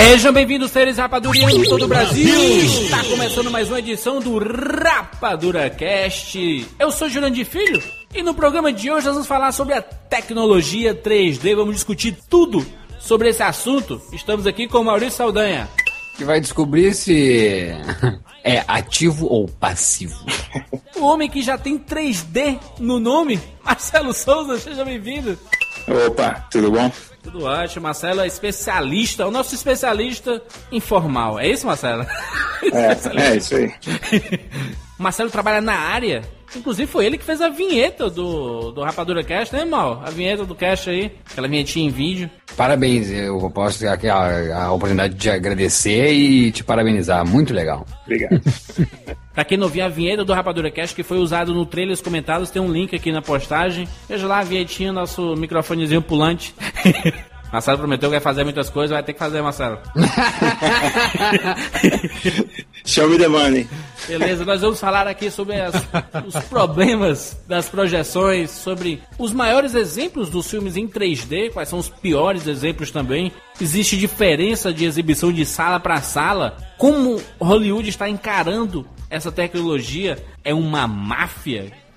Sejam bem-vindos, seres rapadurianos de todo o Brasil! Está começando mais uma edição do Rapadura Cast. Eu sou Jurandir Filho e no programa de hoje nós vamos falar sobre a tecnologia 3D. Vamos discutir tudo sobre esse assunto. Estamos aqui com o Maurício Saldanha. Que vai descobrir se é ativo ou passivo. O homem que já tem 3D no nome, Marcelo Souza, seja bem-vindo. Opa, tudo bom? Tudo ótimo, Marcelo é especialista, o nosso especialista informal. É isso, Marcelo? É, é isso aí. Marcelo trabalha na área. Inclusive foi ele que fez a vinheta do, do Rapadura Cast, né, Mal? A vinheta do cast aí, aquela vinhetinha em vídeo. Parabéns, eu posso ter aqui a, a oportunidade de agradecer e te parabenizar. Muito legal. Obrigado. Pra quem não viu a vinheta do Rapadura Cast que foi usado no trailer os comentários, tem um link aqui na postagem. Veja lá a vinhetinha, nosso microfonezinho pulante. Marcelo prometeu que vai fazer muitas coisas, vai ter que fazer, Marcelo. Show me the money. Beleza, nós vamos falar aqui sobre as- os problemas das projeções, sobre os maiores exemplos dos filmes em 3D, quais são os piores exemplos também. Existe diferença de exibição de sala para sala? Como Hollywood está encarando essa tecnologia? É uma máfia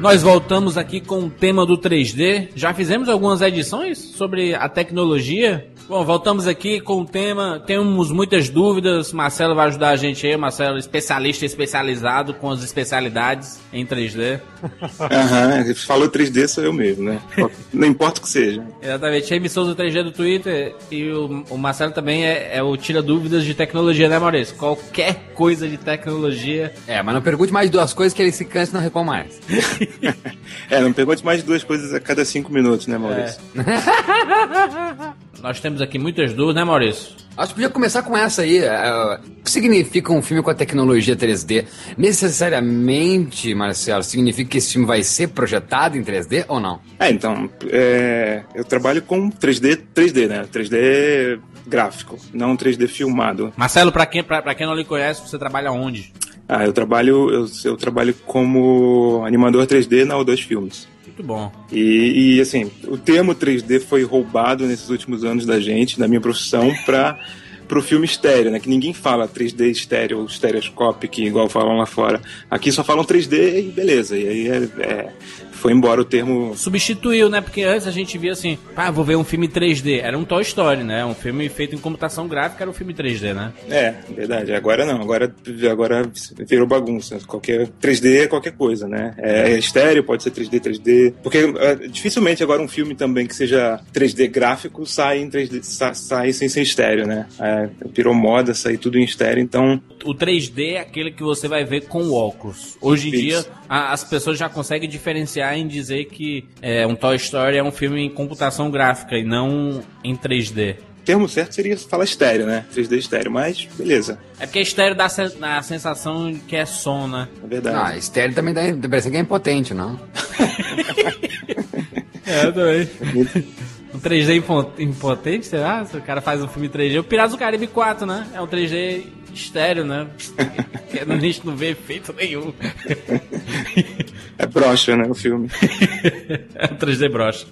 Nós voltamos aqui com o tema do 3D. Já fizemos algumas edições sobre a tecnologia. Bom, voltamos aqui com o tema. Temos muitas dúvidas. Marcelo vai ajudar a gente aí. Marcelo, especialista especializado com as especialidades em 3D. Aham, falou 3D sou eu mesmo, né? Não importa o que seja. Exatamente. James Souza 3D do Twitter. E o, o Marcelo também é, é o tira dúvidas de tecnologia, né, Maurício? Qualquer coisa de tecnologia. É, mas não pergunte mais duas coisas que ele se cansa e não reclama mais. É, não pergunte mais de duas coisas a cada cinco minutos, né, Maurício? Nós temos aqui muitas dúvidas, né, Maurício? Acho que podia começar com essa aí. é, o que significa um filme com a tecnologia 3D? Necessariamente, Marcelo, significa que esse filme vai ser projetado em 3D ou não? É, então, é, eu trabalho com 3D, 3D, né? 3D gráfico, não 3D filmado. Marcelo, pra quem, pra, pra quem não lhe conhece, você trabalha onde? Ah, eu trabalho, eu, eu trabalho como animador 3D na O2 Filmes. Muito bom. E, e, assim, o termo 3D foi roubado nesses últimos anos da gente, da minha profissão, para pro filme estéreo, né? Que ninguém fala 3D estéreo, stereoscopic, igual falam lá fora. Aqui só falam 3D e beleza. E aí é, é, foi embora o termo. Substituiu, né? Porque antes a gente via assim, ah, vou ver um filme 3D. Era um Toy Story, né? Um filme feito em computação gráfica, era um filme 3D, né? É, verdade. Agora não, agora, agora virou bagunça. Qualquer 3D é qualquer coisa, né? É estéreo, pode ser 3D, 3D. Porque é, dificilmente agora um filme também que seja 3D gráfico sai em 3D, sa- sai sem ser estéreo, né? É, virou moda sair tudo em estéreo, então O 3D é aquele que você vai ver com o óculos. Hoje em Isso. dia, a- as pessoas já conseguem diferenciar em dizer que é, um Toy Story é um filme em computação gráfica e não em 3D. o termo certo seria falar estéreo, né? 3D estéreo, mas beleza, É porque estéreo dá a sensação de que é som, né? é verdade. Ah, estéreo também dá, parece que é impotente, não? É, eu também. Um 3D impo- impotente, será? Se o cara faz um filme 3D. O Piratas do Caribe 4, né? É um 3D estéreo, né? Que a gente não vê efeito nenhum. É broxa, né, o filme. é um 3D brocha.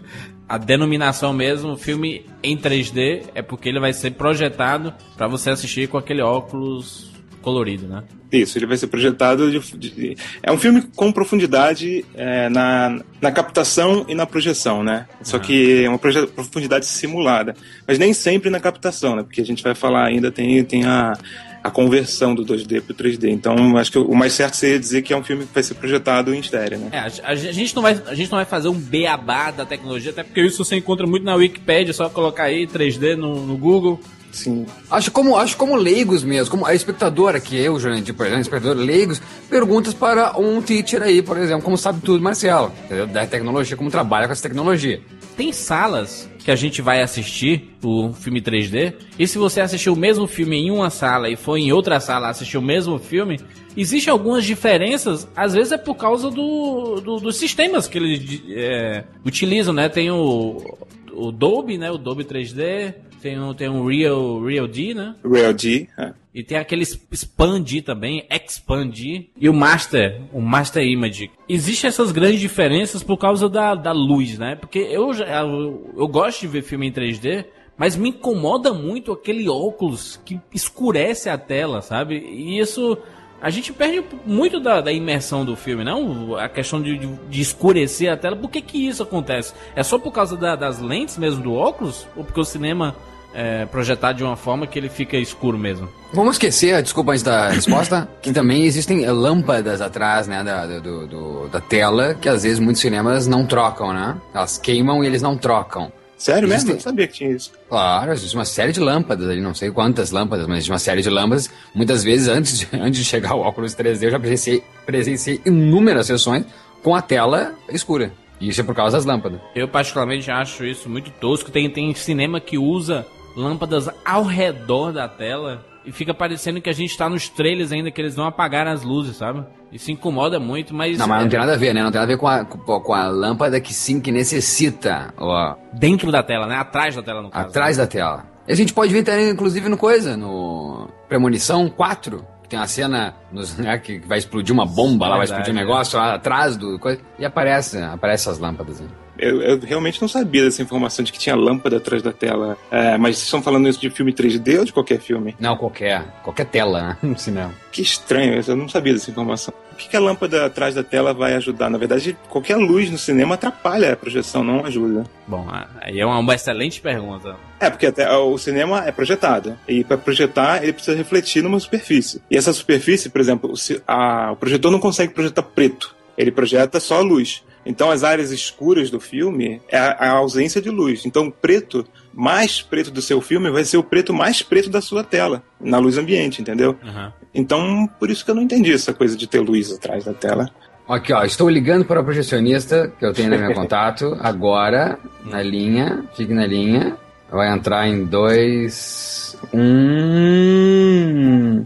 a denominação mesmo, filme em 3D, é porque ele vai ser projetado para você assistir com aquele óculos colorido, né? Isso, ele vai ser projetado de, de, é um filme com profundidade é, na, na captação e na projeção, né? Só que é uma profundidade simulada, mas nem sempre na captação, né? Porque a gente vai falar ainda tem tem a a conversão do 2D pro 3D. Então, acho que o mais certo seria dizer que é um filme que vai ser projetado em estéreo, né? É, a, a, gente não vai, a gente não vai fazer um beabá da tecnologia, até porque isso você encontra muito na Wikipedia, só colocar aí 3D no, no Google. Sim. Acho como, acho como leigos mesmo, como a espectadora que eu, Jurandir, por exemplo, espectador leigos, perguntas para um teacher aí, por exemplo, como sabe tudo, Marcelo, entendeu? da tecnologia, como trabalha com essa tecnologia. Tem salas que a gente vai assistir o filme 3D, e se você assistir o mesmo filme em uma sala e for em outra sala assistir o mesmo filme, existem algumas diferenças, às vezes é por causa do, do dos sistemas que eles é, utilizam, né? Tem o, o Dolby, né? O Dolby 3D, tem um, tem um Real, Real D, né? Real D, é. E tem aquele Expand também, Expand e o Master, o Master Image. Existem essas grandes diferenças por causa da, da luz, né? Porque eu, eu, eu gosto de ver filme em 3D, mas me incomoda muito aquele óculos que escurece a tela, sabe? E isso a gente perde muito da, da, imersão do filme, não? A questão de, de, escurecer a tela. Por que, que isso acontece? É só por causa da, das lentes mesmo do óculos? Ou porque o cinema é projetado de uma forma que ele fica escuro mesmo? Vamos esquecer, desculpa antes da resposta, que também existem lâmpadas atrás né, da, do, do, da tela que às vezes muitos cinemas não trocam, né? Elas queimam e eles não trocam. Sério Existem... mesmo? Eu não sabia que tinha isso. Claro, existe uma série de lâmpadas ali, não sei quantas lâmpadas, mas existe uma série de lâmpadas. Muitas vezes, antes de, antes de chegar o óculos 3D, eu já presenciei, presenciei inúmeras sessões com a tela escura. E isso é por causa das lâmpadas. Eu particularmente acho isso muito tosco. Tem, tem cinema que usa lâmpadas ao redor da tela e fica parecendo que a gente tá nos trailers ainda, que eles não apagaram as luzes, sabe? Isso incomoda muito, mas. Não, mas não tem nada a ver, né? Não tem nada a ver com a, com a lâmpada que sim que necessita. Ó. Dentro da tela, né? Atrás da tela, no caso. Atrás né? da tela. E a gente pode ver também, inclusive, no coisa, no Premonição 4. Que tem uma cena nos, né, que vai explodir uma bomba lá, vai explodir um negócio lá atrás do. Coisa, e aparece, aparece as lâmpadas. Né? Eu, eu, realmente não sabia dessa informação de que tinha lâmpada atrás da tela. É, mas vocês estão falando isso de filme 3D ou de qualquer filme? Não, qualquer. Qualquer tela, né? No cinema. Que estranho, eu não sabia dessa informação. O que, que a lâmpada atrás da tela vai ajudar? Na verdade, qualquer luz no cinema atrapalha a projeção, não ajuda. Bom, aí é uma excelente pergunta. É, porque até o cinema é projetado. E para projetar, ele precisa refletir numa superfície. E essa superfície, por exemplo, a, o projetor não consegue projetar preto. Ele projeta só a luz. Então, as áreas escuras do filme é a, ausência de luz. Então, o preto mais preto do seu filme vai ser o preto mais preto da sua tela, na luz ambiente, entendeu? Uhum. Então, por isso que eu não entendi essa coisa de ter luz atrás da tela. Aqui, ó, estou ligando para o projecionista que eu tenho no meu contato agora, na linha, fique na linha. Vai entrar em dois. Um.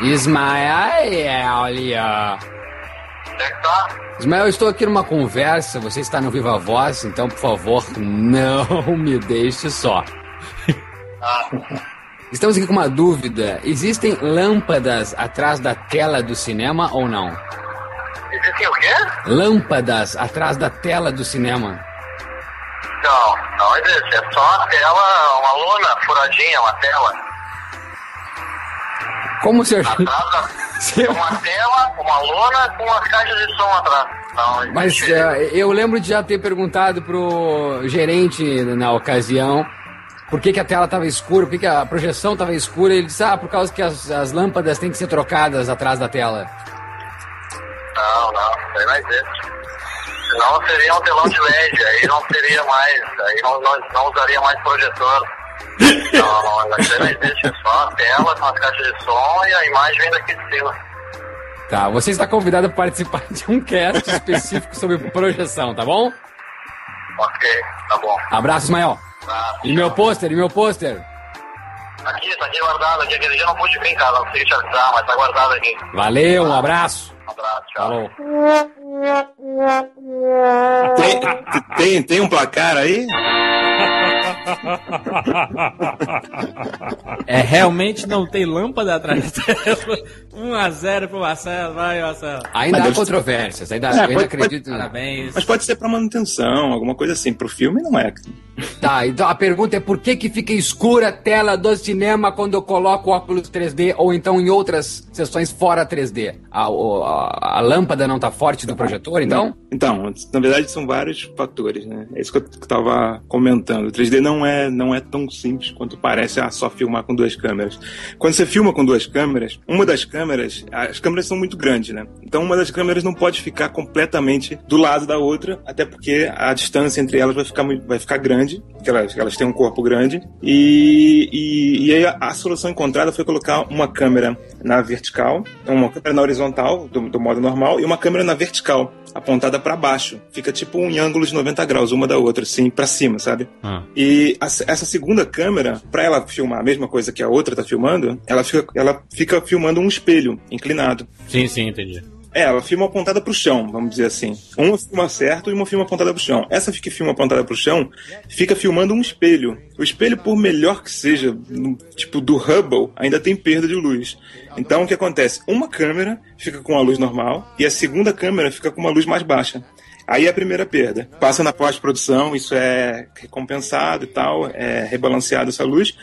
Ismael, olha. É tá? Ismael, eu estou aqui numa conversa, você está no Viva Voz, então, por favor, não me deixe só. Ah. Estamos aqui com uma dúvida. Existem lâmpadas atrás da tela do cinema ou não? Existem o quê? Lâmpadas atrás da tela do cinema. Não, não existe. É só a tela, uma lona furadinha, uma tela. Como se Atrás da, uma tela, uma lona com as caixas de som atrás. Não, Mas uh, eu lembro de já ter perguntado pro gerente na ocasião por que, que a tela estava escura, por que, que a projeção estava escura. Ele disse, ah, por causa que as, as lâmpadas têm que ser trocadas atrás da tela. Não, não, isso aí não existe. Senão seria um telão de LED, aí não seria mais, aí não, não, não usaria mais projetor. Não, não, não existe, é só a tela com as caixas de som e a imagem vem daqui de cima. Tá, você está convidado a participar de um cast específico sobre projeção, tá bom? Ok, tá bom. Abraço, Ismael. Tá, e meu pôster, e meu pôster? Aqui, tá aqui guardado, aqui, aquele dia não pude brincar, não sei te avisar, mas tá guardado aqui. Valeu, um abraço. Um abraço, tchau. Tem, tem, tem um placar aí? é, realmente não tem lâmpada atrás da tela. 1x0 pro Marcelo, vai, Marcelo. Ainda há controvérsias, ainda, é, ainda acredito. Pode, parabéns. Mas pode ser pra manutenção, alguma coisa assim. Pro filme não é. Tá, então a pergunta é por que que fica escura a tela do cinema quando eu coloco óculos 3D ou então em outras sessões fora 3D? A, a, a lâmpada não tá forte do projetor, então? Então, na verdade são vários fatores, né? É isso que eu tava comentando. O 3D não é, não é tão simples quanto parece ah, só filmar com duas câmeras. Quando você filma com duas câmeras, uma das câmeras, as câmeras são muito grandes, né? Então uma das câmeras não pode ficar completamente do lado da outra, até porque a distância entre elas vai ficar, vai ficar grande, porque elas, elas têm um corpo grande. E, e, e aí a, a, solução encontrada foi colocar uma câmera na vertical, então uma câmera na horizontal, do, do modo normal, e uma câmera na vertical apontada para baixo. Fica tipo um em ângulo de 90 graus, uma da outra, assim, para cima, sabe? Ah. E a, essa segunda câmera, para ela filmar a mesma coisa que a outra tá filmando, ela fica, ela fica filmando um espelho inclinado. Sim, sim, entendi. É, ela filma apontada pro chão, vamos dizer assim. Uma filma certo e uma filma apontada pro chão. Essa que filma apontada pro chão fica filmando um espelho. O espelho, por melhor que seja, tipo do Hubble, ainda tem perda de luz. Então o que acontece? Uma câmera fica com a luz normal e a segunda câmera fica com uma luz mais baixa. Aí é a primeira perda. Passa na pós-produção, isso é recompensado e tal, é rebalanceado essa luz.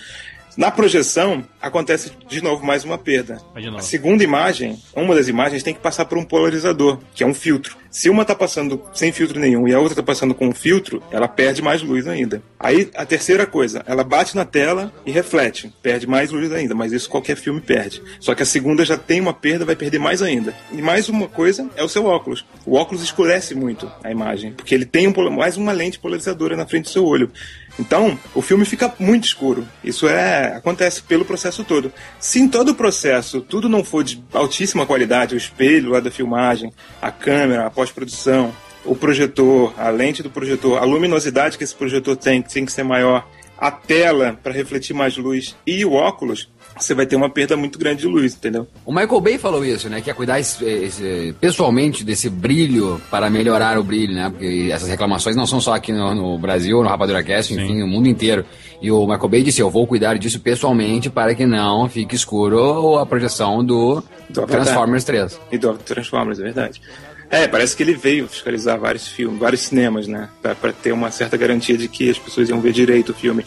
Na projeção, acontece de novo mais uma perda. A segunda imagem, uma das imagens, tem que passar por um polarizador, que é um filtro. Se uma está passando sem filtro nenhum e a outra está passando com um filtro, ela perde mais luz ainda. Aí a terceira coisa, ela bate na tela e reflete, perde mais luz ainda, mas isso qualquer filme perde. Só que a segunda já tem uma perda, vai perder mais ainda. E mais uma coisa é o seu óculos. O óculos escurece muito a imagem, porque ele tem um, mais uma lente polarizadora na frente do seu olho. Então, o filme fica muito escuro. Isso é acontece pelo processo todo. Se em todo o processo tudo não for de altíssima qualidade, o espelho lá da filmagem, a câmera, a pós-produção, o projetor, a lente do projetor, a luminosidade que esse projetor tem, que tem que ser maior, a tela para refletir mais luz e o óculos, você vai ter uma perda muito grande de luz, entendeu? O Michael Bay falou isso, né? Que é cuidar esse, esse, pessoalmente desse brilho para melhorar o brilho, né? Porque essas reclamações não são só aqui no, no Brasil, no Rapadura Cast, enfim, no mundo inteiro. E o Michael Bay disse: Eu vou cuidar disso pessoalmente para que não fique escuro a projeção do, do Transformers 3. E do Transformers, é verdade. É, parece que ele veio fiscalizar vários filmes, vários cinemas, né? Para ter uma certa garantia de que as pessoas iam ver direito o filme.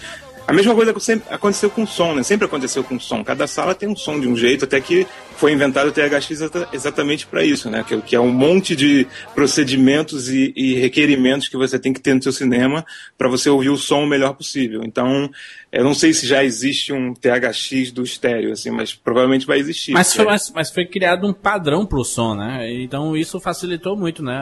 A mesma coisa aconteceu com o som, né? Sempre aconteceu com o som. Cada sala tem um som de um jeito, até que foi inventado o THX exatamente para isso, né? Que, é um monte de procedimentos e, e, requerimentos que você tem que ter no seu cinema para você ouvir o som o melhor possível. Então, eu não sei se já existe um THX do estéreo, assim, mas provavelmente vai existir. Mas foi, mas, mas foi criado um padrão para o som, né? Então isso facilitou muito, né?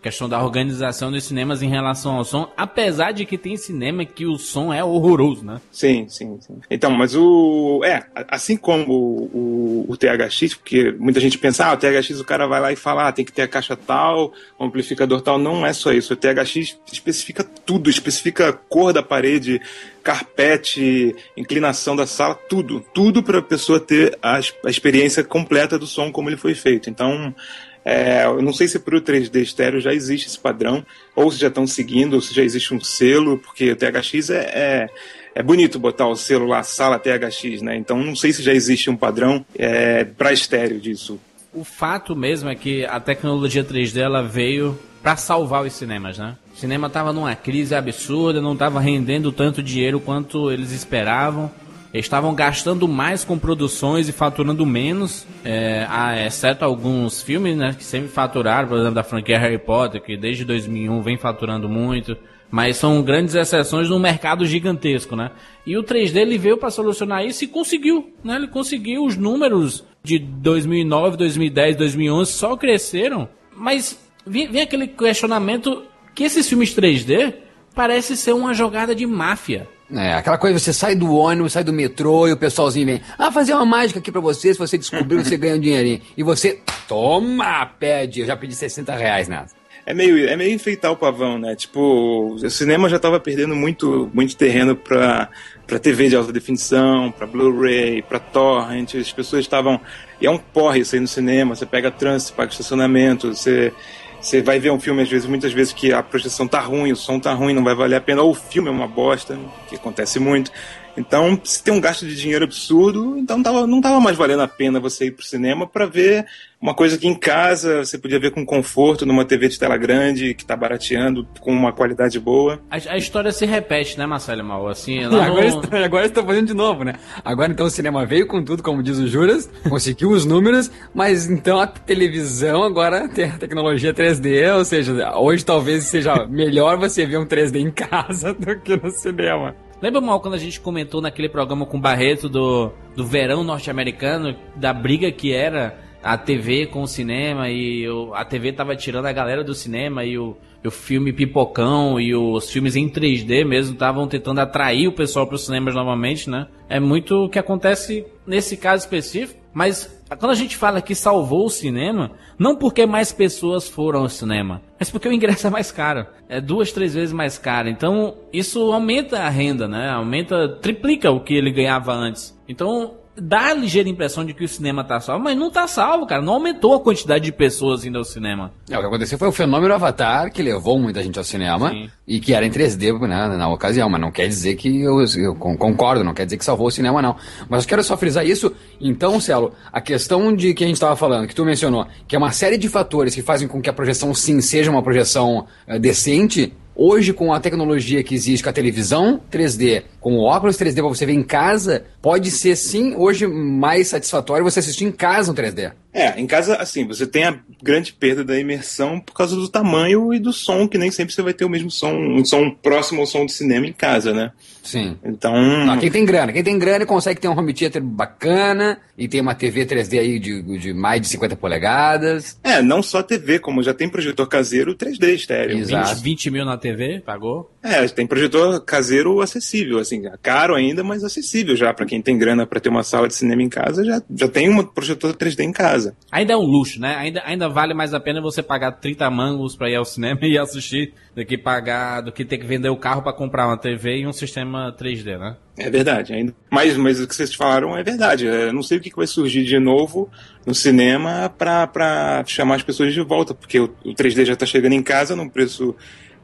Questão da organização dos cinemas em relação ao som, apesar de que tem cinema que o som é horroroso, né? Sim, sim, sim. Então, mas o. É, assim como o, o, o THX, porque muita gente pensa, ah, o THX o cara vai lá e fala, ah, tem que ter a caixa tal, o amplificador tal. Não é só isso. O THX especifica tudo, especifica a cor da parede, carpete, inclinação da sala, tudo. Tudo para a pessoa ter a, a experiência completa do som como ele foi feito. Então, é, eu não sei se para o 3D estéreo já existe esse padrão, ou se já estão seguindo, ou se já existe um selo, porque o THX é, é, é bonito botar o selo lá, sala THX, né? Então não sei se já existe um padrão é, para estéreo disso. O fato mesmo é que a tecnologia 3D ela veio para salvar os cinemas, né? O cinema estava numa crise absurda, não estava rendendo tanto dinheiro quanto eles esperavam estavam gastando mais com produções e faturando menos, é, exceto alguns filmes né, que sempre faturaram, por exemplo, da franquia Harry Potter, que desde 2001 vem faturando muito, mas são grandes exceções num mercado gigantesco, né? E o 3D ele veio para solucionar isso e conseguiu, né? Ele conseguiu os números de 2009, 2010, 2011 só cresceram, mas vem, vem aquele questionamento que esses filmes 3D parece ser uma jogada de máfia. É, aquela coisa, você sai do ônibus, sai do metrô e o pessoalzinho vem, ah, fazer uma mágica aqui pra você, se você descobrir, você ganha um dinheirinho. E você, toma, pede, eu já pedi 60 reais nessa. É meio, é meio enfeitar o pavão, né? Tipo, o cinema já tava perdendo muito, muito terreno pra, pra TV de alta definição, pra Blu-ray, pra torrent, as pessoas estavam... E é um porre aí no cinema, você pega trânsito, paga estacionamento, você Você vai ver um filme, às vezes, muitas vezes, que a projeção tá ruim, o som tá ruim, não vai valer a pena, ou o filme é uma bosta, que acontece muito. Então, se tem um gasto de dinheiro absurdo, então tava, não tava mais valendo a pena você ir pro cinema para ver uma coisa que em casa você podia ver com conforto numa TV de tela grande que tá barateando com uma qualidade boa. A, a história se repete, né, Marcelo Mal? Assim, lá agora, no... está, agora está fazendo de novo, né? Agora então o cinema veio com tudo, como diz o Juras, conseguiu os números, mas então a televisão agora tem a tecnologia 3D, ou seja, hoje talvez seja melhor você ver um 3D em casa do que no cinema. Lembra mal quando a gente comentou naquele programa com o Barreto do, do verão norte-americano, da briga que era a TV com o cinema e o, a TV tava tirando a galera do cinema e o, o filme Pipocão e os filmes em 3D mesmo estavam tentando atrair o pessoal para os cinemas novamente, né? É muito o que acontece nesse caso específico, mas quando a gente fala que salvou o cinema, não porque mais pessoas foram ao cinema, mas porque o ingresso é mais caro. É duas, três vezes mais caro. Então, isso aumenta a renda, né? Aumenta, triplica o que ele ganhava antes. Então, dá a ligeira impressão de que o cinema tá salvo, mas não tá salvo, cara. Não aumentou a quantidade de pessoas indo ao cinema. É, o que aconteceu foi o fenômeno Avatar, que levou muita gente ao cinema Sim. e que era em 3D né, na ocasião, mas não quer dizer que eu, eu, concordo, não quer dizer que salvou o cinema, não. Mas eu quero só frisar isso. Então, Celo, a questão de que a gente estava falando, que tu mencionou, que é uma série de fatores que fazem com que a projeção sim seja uma projeção uh, decente, Hoje, com a tecnologia que existe com a televisão 3D, com o óculos 3D para você ver em casa, pode ser sim hoje mais satisfatório você assistir em casa um 3D. É, em casa, assim, você tem a grande perda da imersão por causa do tamanho e do som, que nem sempre você vai ter o mesmo som, um som próximo ao som de cinema em casa, né? Sim. Então. Não, quem tem grana, quem tem grana consegue ter um home theater bacana e tem uma TV 3D aí de, de mais de 50 polegadas. É, não só TV, como já tem projetor caseiro 3D estéreo. Exato. 20, 20 mil na TV, pagou? É, tem projetor caseiro acessível, assim, caro ainda, mas acessível já. para quem tem grana para ter uma sala de cinema em casa, já, já tem um projetor 3D em casa. Ainda é um luxo, né? Ainda, ainda vale mais a pena você pagar 30 mangos para ir ao cinema e assistir do que pagar, do que ter que vender o carro para comprar uma TV e um sistema 3D, né? É verdade, ainda. Mas, mas o que vocês falaram é verdade. Eu não sei o que vai surgir de novo no cinema para chamar as pessoas de volta, porque o, o 3D já está chegando em casa num preço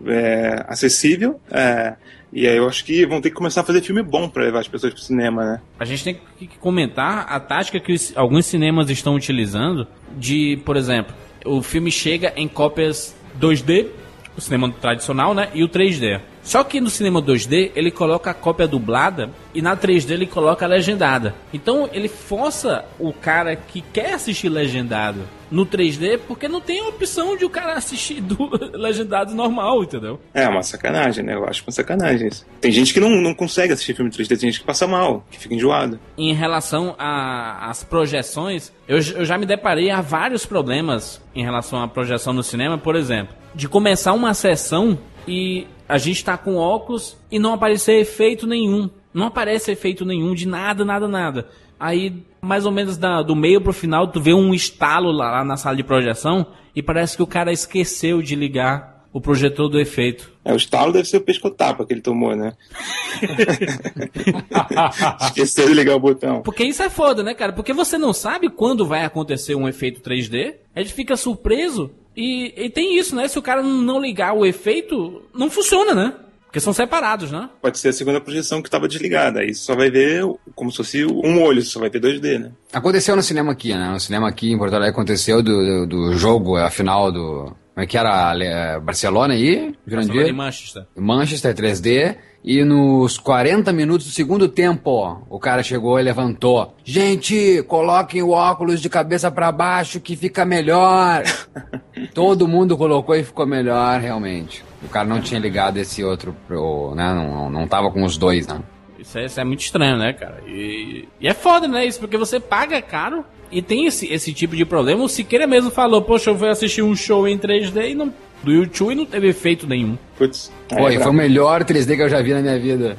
é, acessível. É, e aí eu acho que vão ter que começar a fazer filme bom para levar as pessoas pro cinema, né? A gente tem que comentar a tática que alguns cinemas estão utilizando de, por exemplo, o filme chega em cópias 2D, o cinema tradicional, né? E o 3D. Só que no cinema 2D ele coloca a cópia dublada e na 3D ele coloca a legendada. Então ele força o cara que quer assistir legendado no 3D porque não tem a opção de o cara assistir do legendado normal, entendeu? É uma sacanagem, né? Eu acho uma sacanagem isso. Tem gente que não, não consegue assistir filme 3D, tem gente que passa mal, que fica enjoado. Em relação às projeções, eu, eu já me deparei a vários problemas em relação à projeção no cinema, por exemplo, de começar uma sessão e a gente tá com óculos e não aparecer efeito nenhum. Não aparece efeito nenhum de nada, nada, nada. Aí, mais ou menos da, do meio pro final, tu vê um estalo lá, lá na sala de projeção e parece que o cara esqueceu de ligar o projetor do efeito. É, o estalo deve ser o pescotapa que ele tomou, né? Esqueceu de ligar o botão. Porque isso é foda, né, cara? Porque você não sabe quando vai acontecer um efeito 3D, a gente fica surpreso e, e, tem isso, né? Se o cara não ligar o efeito, não funciona, né? Porque são separados, né? Pode ser a segunda projeção que estava desligada. Aí só vai ver como se fosse um olho, só vai ver 2D, né? Aconteceu no cinema aqui, né? No cinema aqui em Porto Alegre aconteceu do, do, do jogo, a final do. Como é que era? Barcelona aí? Barcelona e Manchester. Manchester 3D. E nos 40 minutos do segundo tempo, o cara chegou e levantou. Gente, coloquem o óculos de cabeça para baixo que fica melhor. Todo mundo colocou e ficou melhor, realmente. O cara não tinha ligado esse outro, pro, né? Não, não tava com os dois, né? Isso é, isso é muito estranho, né, cara? E, e, é foda, né? Isso porque você paga caro e tem esse, esse tipo de problema. O Siqueira mesmo falou, poxa, eu fui assistir um show em 3D e não do YouTube e não teve efeito nenhum. Putz. Foi, é foi o melhor 3D que eu já vi na minha vida.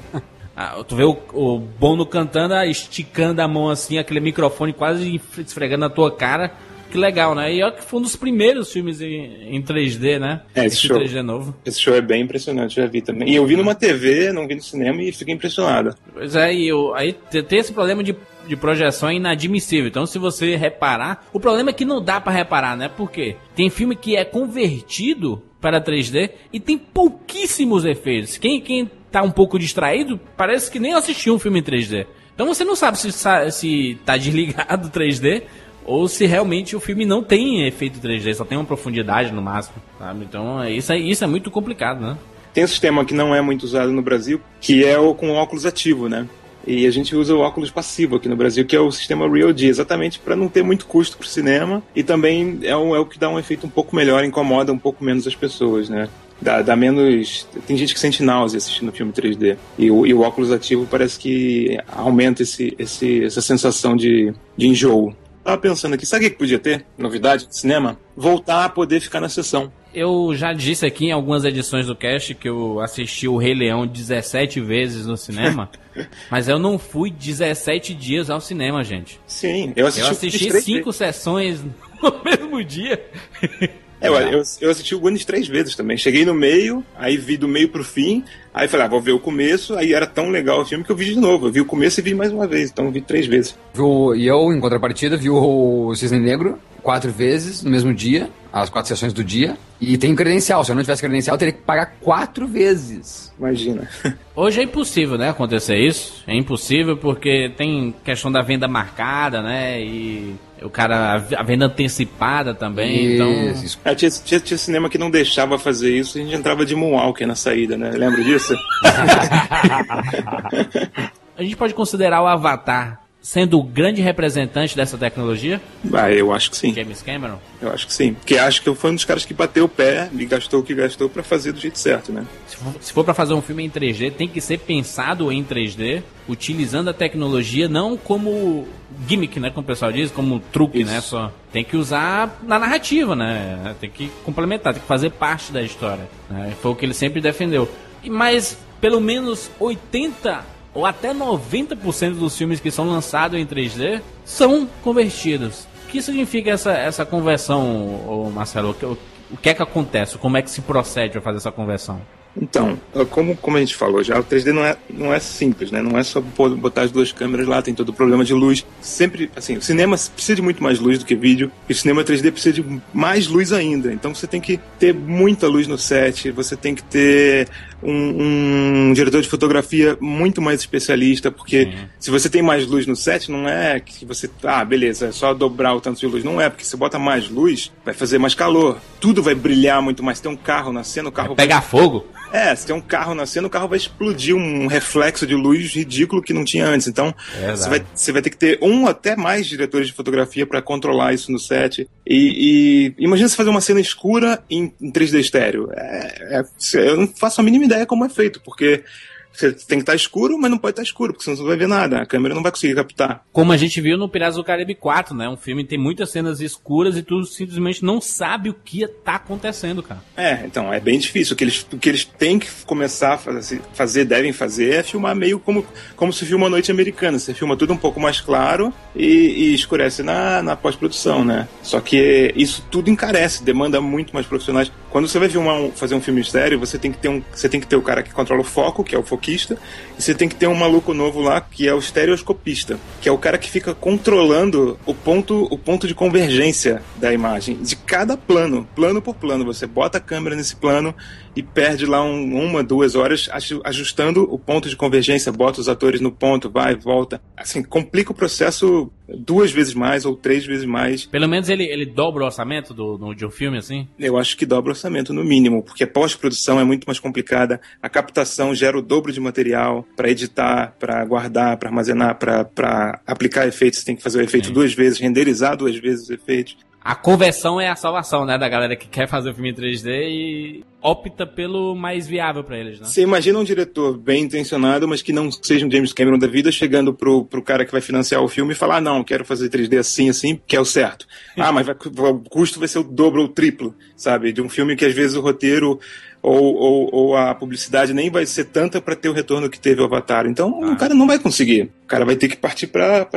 Ah, tu vê o, o Bono cantando, esticando a mão assim, aquele microfone quase esfregando na tua cara. Que legal, né? E olha que foi um dos primeiros filmes em, em 3D, né? É, esse, esse show, 3D novo. Esse show é bem impressionante, já vi também. E eu vi numa TV, não vi no cinema e fiquei impressionado. Pois é, e eu, aí tem esse problema de de projeção é inadmissível. Então, se você reparar, o problema é que não dá para reparar, né? Por quê? Tem filme que é convertido para 3D e tem pouquíssimos efeitos. Quem, quem tá um pouco distraído, parece que nem assistiu um filme em 3D. Então você não sabe se, se tá desligado 3D ou se realmente o filme não tem efeito 3D, só tem uma profundidade no máximo, sabe? Então é, isso é, isso é muito complicado, né? Tem um sistema que não é muito usado no Brasil, que é o com óculos ativo, né? E a gente usa o óculos passivo aqui no Brasil, que é o sistema Real G, exatamente para não ter muito custo para o cinema e também é o, é o que dá um efeito um pouco melhor, incomoda um pouco menos as pessoas, né? Dá, dá, menos. Tem gente que sente náusea assistindo filme 3D. E o, e o óculos ativo parece que aumenta esse, esse, essa sensação de, de enjoo. Tava pensando aqui, sabe o que podia ter? Novidade de cinema? Voltar a poder ficar na sessão. Eu já disse aqui em algumas edições do cast que eu assisti o Rei Leão 17 vezes no cinema, mas eu não fui 17 dias ao cinema, gente. Sim, eu assisti, eu assisti cinco sessões no mesmo dia. É, eu, eu, assisti o Goonies três vezes também. Cheguei no meio, aí vi do meio pro fim, aí falei, ah, vou ver o começo, aí era tão legal o filme que eu vi de novo. Eu vi o começo e vi mais uma vez, então eu vi três vezes. E eu, em contrapartida, vi o Cisne Negro quatro vezes no mesmo dia, as quatro sessões do dia, e tem credencial. Se eu não tivesse credencial, eu teria que pagar quatro vezes. Imagina. Hoje é impossível, né, acontecer isso. É impossível porque tem questão da venda marcada, né, e o cara, a venda antecipada também, então... isso. então... É, tinha, tinha, tinha, cinema que não deixava fazer isso, a gente entrava de Moonwalker na saída, né? Lembra disso? a gente pode considerar o Avatar sendo o grande representante dessa tecnologia? Ah, eu acho que sim. James Cameron? Eu acho que sim. Porque acho que foi um dos caras que bateu o pé e gastou o que gastou para fazer do jeito certo, né? Se for, se for para fazer um filme em 3D, tem que ser pensado em 3D, utilizando a tecnologia não como gimmick, né? Como o pessoal diz, como truque, né? Isso. né? Só tem que usar na narrativa, né? Tem que complementar, tem que fazer parte da história. Né? Foi o que ele sempre defendeu. Mas pelo menos 80 ou até 90% dos filmes que são lançados em 3D são convertidos. O que significa essa, essa conversão, Marcelo? O, o que é que acontece? Como é que se procede para fazer essa conversão? Então, como, como a gente falou já, o 3D não é, não é simples, né? Não é só botar as duas câmeras lá, tem todo o problema de luz. Sempre, assim, o cinema precisa de muito mais luz do que vídeo, e o cinema 3D precisa de mais luz ainda. Então você tem que ter muita luz no set, você tem que ter um, um diretor de fotografia muito mais especialista, porque Sim. se você tem mais luz no set, não é que você, ah, beleza, é só dobrar o tanto de luz. Não é, porque se bota mais luz, vai fazer mais calor. Tudo vai brilhar muito mais. Tem um carro na cena, o carro vai pegar fogo. É, se tem um carro nascendo, o carro vai explodir um reflexo de luz ridículo que não tinha antes. Então, você vai, você vai ter que ter um até mais diretores de fotografia para controlar isso no set. E, e imagina você fazer uma cena escura em, em 3D estéreo. É, é, eu não faço a mínima ideia como é feito, porque você tem que estar escuro, mas não pode estar escuro, porque senão você não vai ver nada. A câmera não vai conseguir captar. Como a gente viu no Piratas do Caribe 4, né? Um filme que tem muitas cenas escuras e tu simplesmente não sabe o que está acontecendo, cara. É, então, é bem difícil. O que eles, o que eles têm que começar a fazer, fazer, devem fazer, é filmar meio como, como se filma a noite americana. Você filma tudo um pouco mais claro e, e escurece na, na pós-produção, né? Só que isso tudo encarece, demanda muito mais profissionais. Quando você vai filmar, fazer um filme sério, você tem que ter um, você tem que ter o cara que controla o foco, que é o e você tem que ter um maluco novo lá que é o estereoscopista, que é o cara que fica controlando o ponto, o ponto de convergência da imagem, de cada plano, plano por plano. Você bota a câmera nesse plano e perde lá um, uma, duas horas ajustando o ponto de convergência, bota os atores no ponto, vai, volta. Assim, complica o processo duas vezes mais ou três vezes mais. Pelo menos ele, ele dobra o orçamento do, do, de um filme, assim? Eu acho que dobra o orçamento, no mínimo, porque a pós-produção é muito mais complicada, a captação gera o dobro de material para editar, para guardar, para armazenar, para aplicar efeitos, você tem que fazer o efeito Sim. duas vezes, renderizar duas vezes os efeitos. A conversão é a salvação, né, da galera que quer fazer o filme em 3D e opta pelo mais viável para eles, né? Você imagina um diretor bem intencionado, mas que não seja um James Cameron da vida, chegando pro, pro cara que vai financiar o filme e falar: ah, não, quero fazer 3D assim, assim, que é o certo. ah, mas vai, o custo vai ser o dobro ou o triplo, sabe? De um filme que às vezes o roteiro ou, ou, ou a publicidade nem vai ser tanta para ter o retorno que teve o Avatar. Então ah. o cara não vai conseguir. O cara vai ter que partir para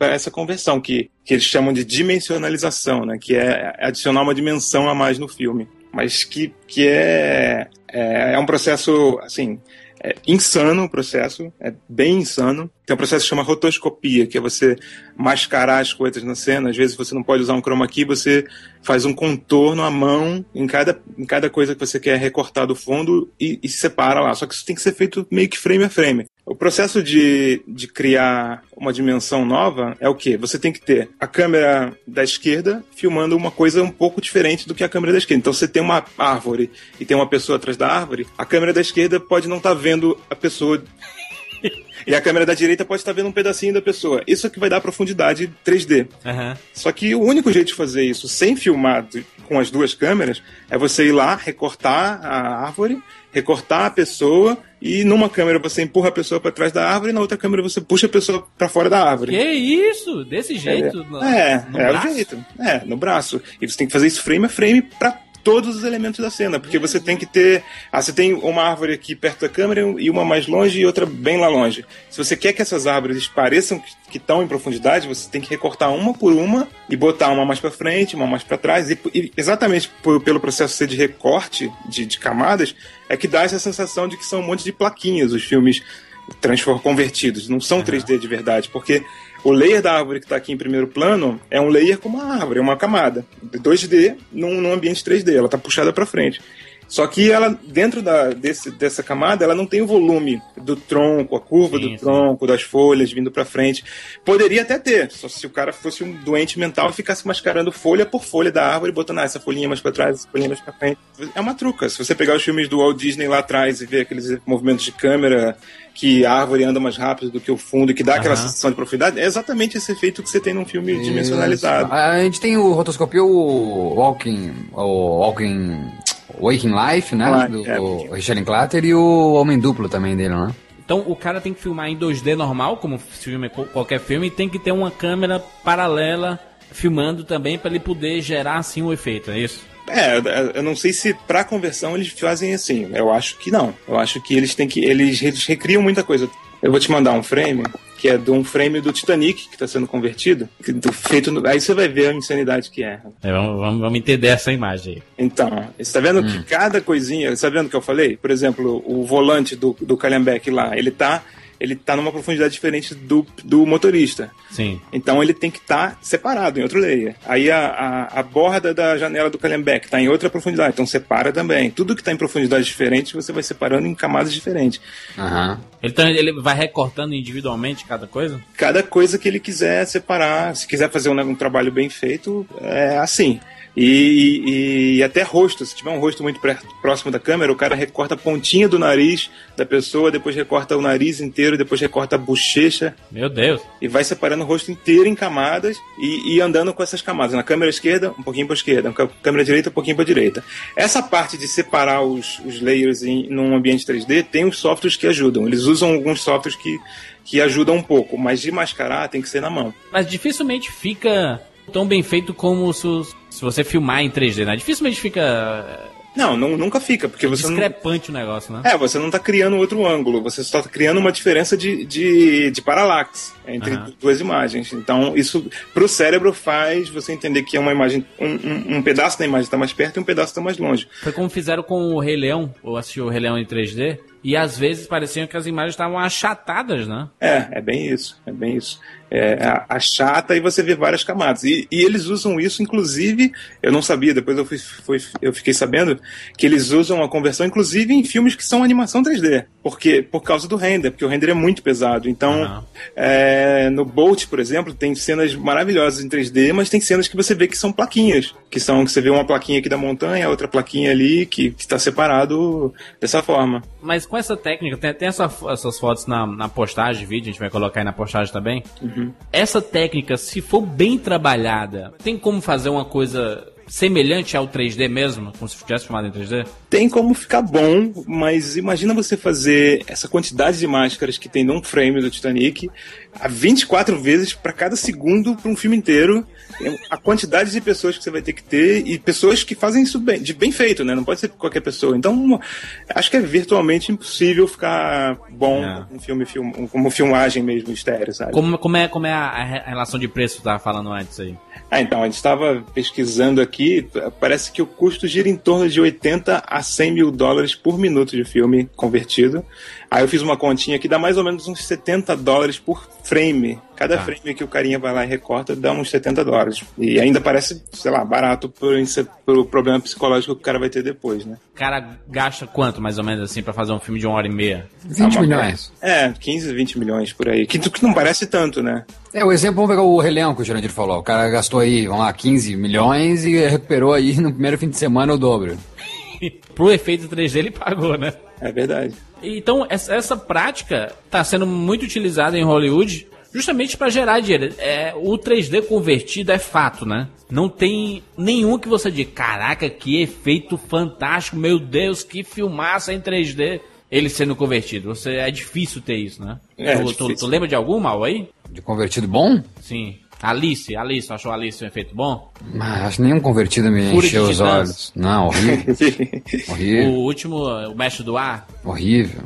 essa conversão, que, que eles chamam de dimensionalização, né? que é adicionar uma dimensão a mais no filme. Mas que, que é, é, é um processo, assim, é insano o processo, é bem insano. Tem um processo que chama rotoscopia, que é você mascarar as coisas na cena. Às vezes você não pode usar um chroma key, você faz um contorno à mão em cada, em cada coisa que você quer recortar do fundo e, e separa lá. Só que isso tem que ser feito meio que frame a frame. O processo de, de criar uma dimensão nova é o que? Você tem que ter a câmera da esquerda filmando uma coisa um pouco diferente do que a câmera da esquerda. Então você tem uma árvore e tem uma pessoa atrás da árvore, a câmera da esquerda pode não estar tá vendo a pessoa e a câmera da direita pode estar vendo um pedacinho da pessoa. Isso é que vai dar profundidade 3D. Uhum. Só que o único jeito de fazer isso sem filmar com as duas câmeras é você ir lá, recortar a árvore, recortar a pessoa e numa câmera você empurra a pessoa para trás da árvore e na outra câmera você puxa a pessoa para fora da árvore. Que isso? Desse jeito? É, no, é, no é o jeito. É, no braço. E você tem que fazer isso frame a frame para todos os elementos da cena, porque você tem que ter. Ah, você tem uma árvore aqui perto da câmera e uma mais longe e outra bem lá longe. Se você quer que essas árvores pareçam que estão em profundidade, você tem que recortar uma por uma e botar uma mais para frente, uma mais para trás. E, e, exatamente por, pelo processo ser de recorte de, de camadas, é que dá essa sensação de que são um monte de plaquinhas os filmes transform convertidos, não são 3D de verdade, porque o layer da árvore que está aqui em primeiro plano é um layer com uma árvore, é uma camada. 2D num, num ambiente 3D, ela está puxada para frente. Só que ela, dentro da, desse, dessa camada, ela não tem o volume do tronco, a curva sim, do tronco, sim. das folhas vindo para frente. Poderia até ter, só se o cara fosse um doente mental e ficasse mascarando folha por folha da árvore, botando ah, essa folhinha mais para trás, essa folhinha mais para frente. É uma truca. Se você pegar os filmes do Walt Disney lá atrás e ver aqueles movimentos de câmera que a árvore anda mais rápido do que o fundo e que dá aquela sensação de profundidade, é exatamente esse efeito que você tem num filme Isso. dimensionalizado. A gente tem o rotoscopia, o Walking, o Walking Waking Life, né? Ah, do, é, o Richard Linklater e o Homem Duplo também dele, né? Então o cara tem que filmar em 2D normal, como filme, qualquer filme, e tem que ter uma câmera paralela filmando também para ele poder gerar assim o um efeito, é isso? É, eu não sei se para conversão eles fazem assim. Eu acho que não. Eu acho que eles têm que eles recriam muita coisa. Eu vou te mandar um frame, que é de um frame do Titanic, que está sendo convertido, do, feito no, aí você vai ver a insanidade que é. é vamos, vamos, vamos, entender essa imagem aí. Então, você está vendo hum. que cada coisinha, está vendo o que eu falei? Por exemplo, o volante do, do Calhambeck lá, ele está ele tá numa profundidade diferente do, do motorista. Sim. Então ele tem que estar tá separado em outro layer. Aí a, a, a, borda da janela do Calhambeck está em outra profundidade, então separa também. Tudo que está em profundidade diferente você vai separando em camadas diferentes. Uhum. Então ele vai recortando individualmente cada coisa? Cada coisa que ele quiser separar. Se quiser fazer um, um trabalho bem feito, é assim. E, e, até rosto, se tiver um rosto muito próximo da câmera, o cara recorta a pontinha do nariz da pessoa, depois recorta o nariz inteiro, depois recorta a bochecha. Meu Deus! E vai separando o rosto inteiro em camadas e, e andando com essas camadas. Na câmera esquerda, um pouquinho para esquerda, na câmera direita, um pouquinho para direita. Essa parte de separar os, os layers em num ambiente 3D tem os softwares que ajudam. Eles usam alguns softwares que, que ajudam um pouco, mas de mascarar tem que ser na mão. Mas dificilmente fica tão bem feito como se, se você filmar em 3D, né? Dificilmente fica não, não, nunca fica, porque é você discrepante não... o negócio, né? É, você não está criando outro ângulo, você só está criando uma diferença de, de, de paralaxe entre uhum. duas imagens. Então, isso para o cérebro faz você entender que é uma imagem, um, um, um pedaço da imagem está mais perto e um pedaço está mais longe. Foi como fizeram com o Rei Leão, ou assistiu o Rei Leão em 3D, e às vezes pareciam que as imagens estavam achatadas, né? É, é bem isso, é bem isso é, achata e você vê várias camadas. E, e, eles usam isso, inclusive, eu não sabia, depois eu, fui, fui, eu fiquei sabendo que eles usam a conversão, inclusive, em filmes que são animação 3D, porque, por causa do render, porque o render é muito pesado. Então, uhum. é, no Bolt, por exemplo, tem cenas maravilhosas em 3D, mas tem cenas que você vê que são plaquinhas, que são que você vê uma plaquinha aqui da montanha, outra plaquinha ali, que está separado dessa forma. Mas com essa técnica, tem, tem essa, essas fotos na, na postagem de vídeo, a gente vai colocar aí na postagem também. Uhum. Essa técnica, se for bem trabalhada, tem como fazer uma coisa semelhante ao 3D mesmo, como se tivesse filmado em 3D? Tem como ficar bom, mas imagina você fazer essa quantidade de máscaras que tem num frame do Titanic a 24 vezes para cada segundo para um filme inteiro. A quantidade de pessoas que você vai ter que ter e pessoas que fazem isso bem, de bem feito, né? Não pode ser qualquer pessoa. Então, acho que é virtualmente impossível ficar bom é. um filme, film, como filmagem mesmo estéreo, sabe? Como, como, é, como é a relação de preço que tava falando antes aí? Ah, então, a gente estava pesquisando aqui, parece que o custo gira em torno de 80 a 100 mil dólares por minuto de filme convertido. Aí eu fiz uma continha que dá mais ou menos uns 70 dólares por frame. Cada tá. frame que o carinha vai lá e recorta dá uns 70 dólares. E ainda parece, sei lá, barato por, pelo problema psicológico que o cara vai ter depois, né? O cara gasta quanto, mais ou menos assim, para fazer um filme de uma hora e meia? 20 milhões. É, 15, 20 milhões por aí. Que, que não parece tanto, né? É, o exemplo, vamos pegar o Relhão que o Jurandir falou. O cara gastou aí, vamos lá, 15 milhões e recuperou aí no primeiro fim de semana o dobro. Pro efeito 3D ele pagou, né? É verdade. Então, essa, prática está sendo muito utilizada em Hollywood justamente para gerar dinheiro. É, o 3D convertido é fato, né? Não tem nenhum que você diga, caraca, que efeito fantástico, meu Deus, que filmaça em 3D ele sendo convertido. Você, é difícil ter isso, né? É, tu, tu, tu, lembra de algum mal aí? De convertido bom? Sim. Alice, Alice, achou Alice um efeito bom? Mas acho que nenhum convertido me Fúria encheu os olhos. Não, horrível. horrível. O último, o mestre do ar? Horrível.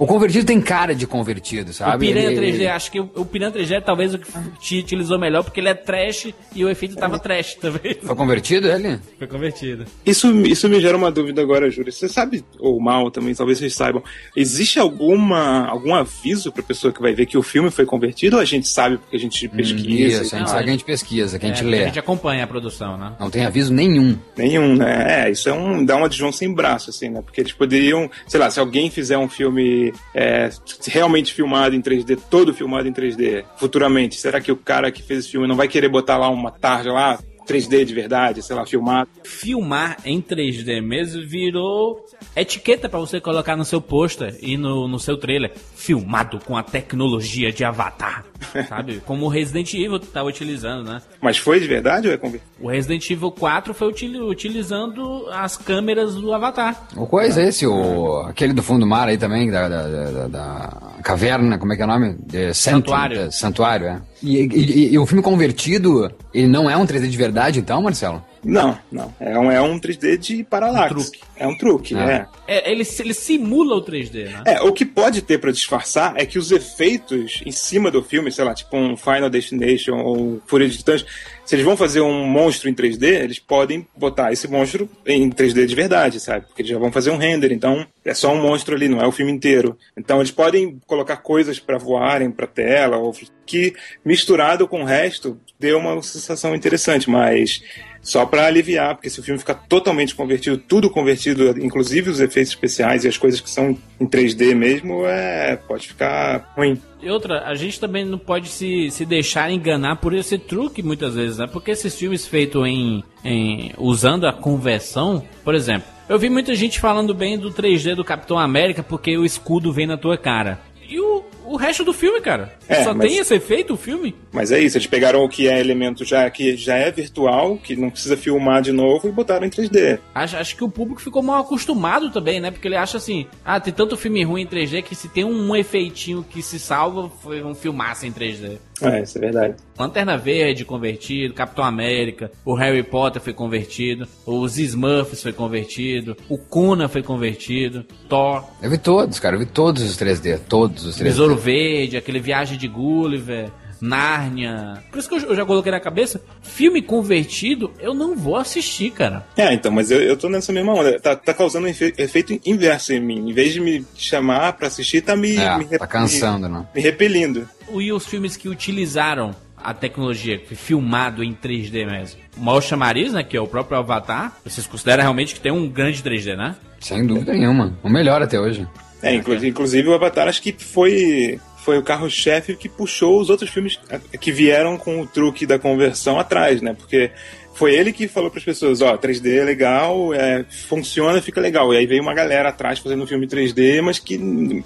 O convertido tem cara de convertido, sabe? O Piranha ele... 3D, acho que o, o Piranha 3D é talvez o que te utilizou melhor, porque ele é trash e o efeito tava trash também. Foi convertido ele? Foi convertido. Isso, isso me gera uma dúvida agora, Júlio. Você sabe, ou mal também, talvez vocês saibam, existe alguma, algum aviso pra pessoa que vai ver que o filme foi convertido ou a gente sabe porque a gente pesquisa? Hum, isso, a gente sabe que a gente pesquisa, que a gente é, lê. A gente acompanha a produção, né? Não tem aviso nenhum. Nenhum, né? É, isso é um. dá uma de João sem braço, assim, né? Porque eles poderiam, sei lá, se alguém fizer um filme é, realmente filmado em 3D, todo filmado em 3D, futuramente, será que o cara que fez esse filme não vai querer botar lá uma tarja lá? 3D de verdade, sei lá, filmado. Filmar em 3D mesmo virou etiqueta para você colocar no seu pôster e no, no seu trailer. Filmado com a tecnologia de Avatar. sabe? Como o Resident Evil tá utilizando, né? Mas foi de verdade ou é conversa? O Resident Evil 4 foi util utilizando as câmeras do Avatar. O qual é esse? O, aquele do fundo do mar aí também, da, da, da, da caverna, como é que é o nome? De Santuário. Santuário, é. E, e, e, o filme convertido, ele não é um 3D de verdade, então, Marcelo? Não, não. É um, é um 3D de paralaxe. Um truque. É um truque, é. é. ele, ele simula o 3D, né? É, o que pode ter para disfarçar é que os efeitos em cima do filme, sei lá, tipo um Final Destination ou Fúria de Titãs, se eles vão fazer um monstro em 3D, eles podem botar esse monstro em 3D de verdade, sabe? Porque eles já vão fazer um render, então é só um monstro ali, não é o filme inteiro. Então eles podem colocar coisas para voarem para tela, ou que misturado com o resto deu uma sensação interessante, mas só para aliviar, porque se o filme ficar totalmente convertido, tudo convertido, inclusive os efeitos especiais e as coisas que são em 3D mesmo, é, pode ficar ruim. E outra, a gente também não pode se, se deixar enganar por esse truque muitas vezes, né? Porque esses filmes feitos em, em usando a conversão, por exemplo, eu vi muita gente falando bem do 3D do Capitão América porque o escudo vem na tua cara. O, o resto do filme, cara. É, Só mas, tem esse efeito o filme. Mas é isso, eles pegaram o que é elemento já que já é virtual, que não precisa filmar de novo e botaram em 3D. Acho, acho que o público ficou mal acostumado também, né? Porque ele acha assim, ah, tem tanto filme ruim em 3D que se tem um efeitinho que se salva, foi um filmaço em 3D. É, isso é verdade. Lanterna Verde convertido, Capitão América, o Harry Potter foi convertido, os Smurfs foi convertido, o Kuna foi convertido, Thor. Eu vi todos, cara, eu vi todos os 3D, todos os 3D. Besouro Verde, aquele Viagem de Gulliver. Nárnia. Por isso que eu já coloquei na cabeça, filme convertido, eu não vou assistir, cara. É, então, mas eu, eu tô nessa mesma onda. Tá, tá causando um efeito inverso em mim. Em vez de me chamar pra assistir, tá me. É, me tá cansando, me, né? Me repelindo. E os filmes que utilizaram a tecnologia, que foi filmado em 3D mesmo. O maior chamariz, né, que é o próprio Avatar, vocês consideram realmente que tem um grande 3D, né? Sem dúvida nenhuma. O melhor até hoje. É, inclusive, inclusive o Avatar acho que foi foi o carro-chefe que puxou os outros filmes que vieram com o truque da conversão atrás, né? Porque foi ele que falou para as pessoas, ó, 3D é legal, é, funciona, fica legal. E aí veio uma galera atrás fazendo um filme 3D, mas que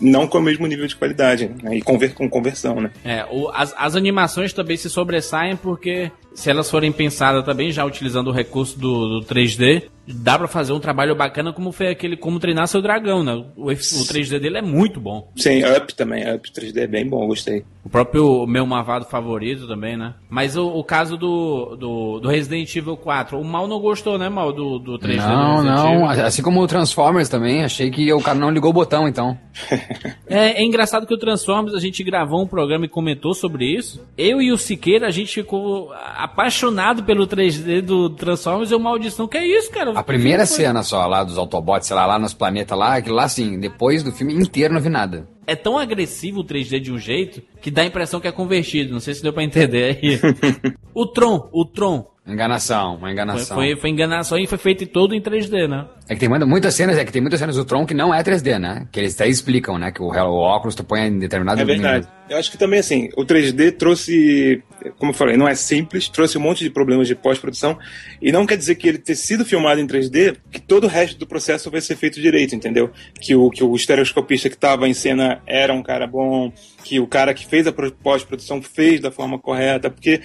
não com o mesmo nível de qualidade, né? E conver com conversão, né? É, o, as, as animações também se sobressaem porque se elas forem pensadas também, já utilizando o recurso do, do 3D, dá para fazer um trabalho bacana como foi aquele Como Treinar Seu Dragão, né? O, o 3D dele é muito bom. Sim, Up também, Up 3D é bem bom, gostei. O próprio meu Mavado favorito também, né? Mas o, o caso do, do, do, Resident Evil 4, o Mal não gostou, né, Mal, do, do 3D Não, do não, Evil. assim como o Transformers também, achei que o cara não ligou o botão, então. é, é engraçado que o Transformers, a gente gravou um programa e comentou sobre isso. Eu e o Siqueira, a gente ficou apaixonado pelo 3D do Transformers e o Maldição, que é isso, cara? A primeira cena só lá dos Autobots, sei lá, lá nos planetas lá, aquilo lá assim, depois do filme inteiro não vi nada. É tão agressivo o 3D de um jeito que dá a impressão que é convertido. Não sei se deu pra entender aí. o Tron, o Tron, Enganação, uma enganação. Foi, foi, foi, enganação e foi feito todo em 3D, né? É que tem muitas cenas, é que tem muitas cenas do Tron que não é 3D, né? Que eles até explicam, né? Que o, o óculos tu põe em determinado... É verdade. Eu acho que também, assim, o 3D trouxe, como eu falei, não é simples, trouxe um monte de problemas de pós-produção, e não quer dizer que ele ter sido filmado em 3D, que todo o resto do processo vai ser feito direito, entendeu? Que o, que o estereoscopista que estava em cena era um cara bom, que o cara que fez a pós-produção fez da forma correta, porque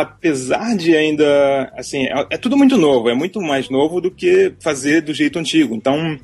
apesar de ainda, assim, é, é, tudo muito novo, é muito mais novo do que fazer do jeito antigo. Então,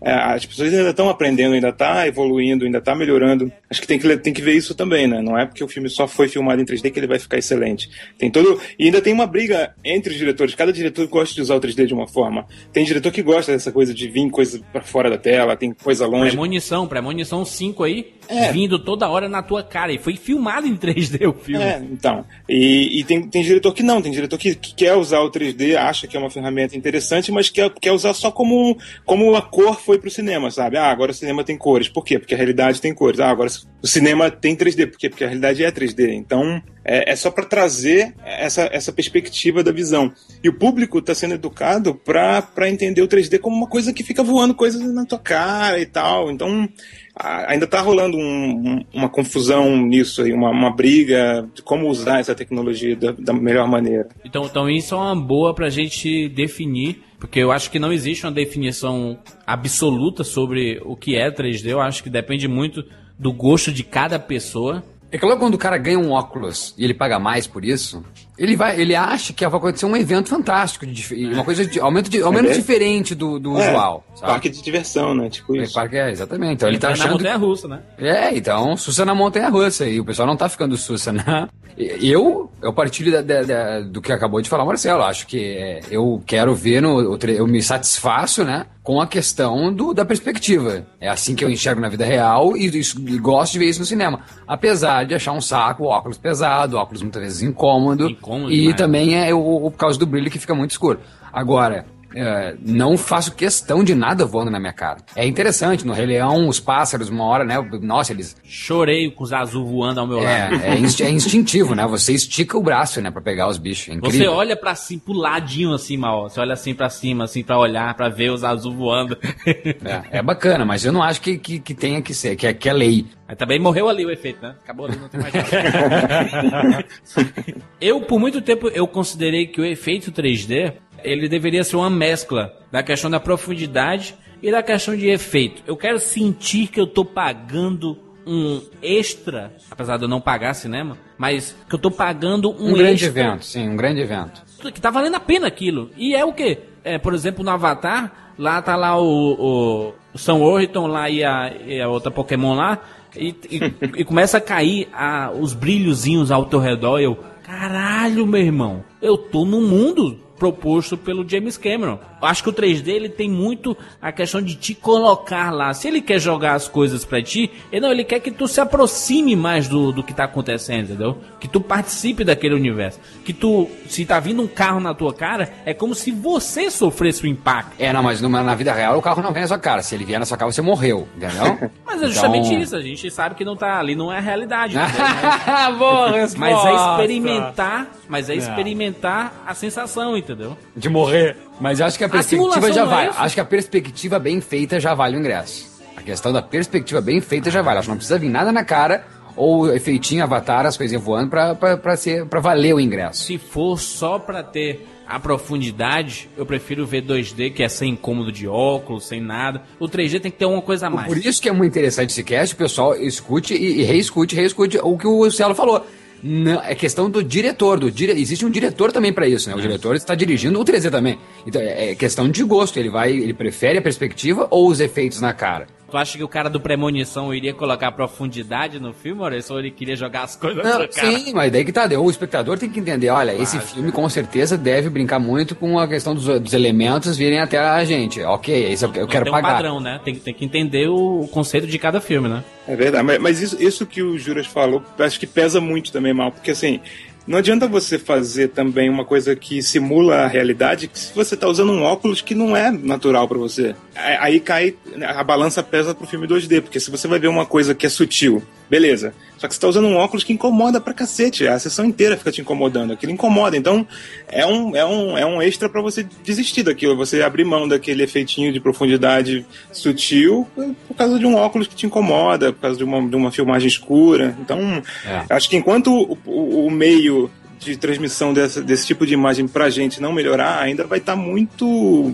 é, as pessoas ainda estão aprendendo, ainda está evoluindo, ainda está melhorando. Acho que tem, que tem que ver isso também, né? Não é porque o filme só foi filmado em 3D que ele vai ficar excelente. Tem todo e ainda tem uma briga entre os diretores. Cada diretor gosta de usar o 3D de uma forma. Tem diretor que gosta dessa coisa de vir coisa para fora da tela, tem coisa longe. Premonição, Premonição 5 aí, é. vindo toda hora na tua cara. E foi filmado em 3D o filme. É, então. E, e tem, tem diretor que não, tem diretor que, que, quer usar o 3D, acha que é uma ferramenta interessante, mas quer, quer usar só como, como a cor foi pro cinema, sabe? Ah, agora o cinema tem cores. Por quê? Porque a realidade tem cores. Ah, agora o cinema tem 3D. Por quê? Porque a realidade é 3D. Então, é, é só para trazer essa, essa perspectiva da visão. E o público está sendo educado para entender o 3D como uma coisa que fica voando coisas na tua cara e tal. Então, ainda está rolando um, uma confusão nisso aí, uma, uma, briga de como usar essa tecnologia da, da melhor maneira. Então, então isso é uma boa para a gente definir, porque eu acho que não existe uma definição absoluta sobre o que é 3D. Eu acho que depende muito do gosto de cada pessoa. É claro quando o cara ganha um óculos e ele paga mais por isso, ele vai, ele acha que vai acontecer um evento fantástico, de, uma coisa de aumento de, ao menos é diferente do, do é, usual. Sabe? Parque de diversão, né? Tipo é, isso. Parque é, exatamente. Então ele, ele tá, tá achando. na montanha russa, né? É, então, sussa na montanha russa. E o pessoal não tá ficando sussa, né? Eu, eu partilho da, da, da, do que acabou de falar o Marcelo. Acho que é, eu quero ver, no, eu me satisfaço, né? Com a questão do, da perspectiva. É assim que eu enxergo na vida real e, e, gosto de ver isso no cinema. Apesar de achar um saco, óculos pesado, óculos muitas vezes incômodo. incômodo e também é o, o, por causa do brilho que fica muito escuro. Agora, é, não faço questão de nada voando na minha cara. É interessante, no Rei Leão, os pássaros, uma hora, né? Nossa, eles. Chorei com os azul voando ao meu é, lado. É, é instintivo, né? Você estica o braço, né, pra pegar os bichos. É Você olha para cima, pro ladinho assim, mal. Você olha assim para cima, assim, para olhar, para ver os azul voando. É, é, bacana, mas eu não acho que, que, que tenha que ser, que é, que é lei. Mas também morreu ali o efeito, né? Acabou ali, não tem mais nada. eu, por muito tempo, eu considerei que o efeito 3D ele deveria ser uma mescla da questão da profundidade e da questão de efeito. Eu quero sentir que eu estou pagando um extra, apesar de eu não pagar cinema, mas que eu estou pagando um, um grande evento, sim, um grande evento. Que tá valendo a pena aquilo. E é o que? É, por exemplo, no Avatar, lá tá lá o, o Sam Worthington lá e a, e a outra Pokémon lá, e, e, e começa a cair a, os brilhozinhos ao teu redor. Eu, caralho, meu irmão, eu tô no mundo proposto pelo James Cameron. Acho que o 3D ele tem muito a questão de te colocar lá. Se ele quer jogar as coisas para ti, ele não, ele quer que tu se aproxime mais do, do que tá acontecendo, entendeu? Que tu participe daquele universo. Que tu, se tá vindo um carro na tua cara, é como se você sofresse o impacto. É, não, mas numa, na vida real o carro não vem na sua cara. Se ele vier na sua cara, você morreu, entendeu? mas é justamente então... isso. A gente sabe que não tá ali, não é a realidade. Boa resposta. Mas é experimentar, mas é, é experimentar a sensação, entendeu? De morrer. Mas acho que a perspectiva a já vale. É acho que a perspectiva bem feita já vale o ingresso. A questão da perspectiva bem feita já vale. Acho que não precisa vir nada na cara ou efeitinho, avatar, as coisinhas voando pra, pra, pra, ser, pra valer o ingresso. Se for só pra ter a profundidade, eu prefiro ver 2D, que é sem incômodo de óculos, sem nada. O 3D tem que ter uma coisa a mais. Por isso que é muito interessante esse cast, o pessoal escute e, e reescute, reescute o que o Cielo falou Não, é questão do diretor. Do dire... Existe um diretor também para isso, né? O é. diretor está dirigindo o 3D também. Então é, é questão de gosto. Ele vai, ele prefere a perspectiva ou os efeitos na cara. Tu acha que o cara do Premonição iria colocar profundidade no filme, Maurício? Ou ele queria jogar as coisas Não, Sim, mas daí que tá. O espectador tem que entender, olha, esse filme com certeza deve brincar muito com a questão dos, dos elementos virem até a gente. Ok, isso eu, eu quero tem pagar. Tem um padrão, né? Tem, tem que entender o, o, conceito de cada filme, né? É verdade, mas, mas isso, isso que o Juras falou, acho que pesa muito também, mal, porque assim, não adianta você fazer também uma coisa que simula a realidade se você está usando um óculos que não é natural para você. Aí cai, a balança pesa pro filme 2D, porque se você vai ver uma coisa que é sutil, beleza. Só que você tá usando um óculos que incomoda pra cacete. A sessão inteira fica te incomodando. Aquilo incomoda. Então, é um, é um, é um extra para você desistir daquilo. Você abrir mão daquele efeitinho de profundidade sutil por causa de um óculos que te incomoda, por causa de uma, de uma filmagem escura. Então, é. acho que enquanto o, o, o meio de transmissão dessa, desse tipo de imagem pra gente não melhorar, ainda vai estar tá muito,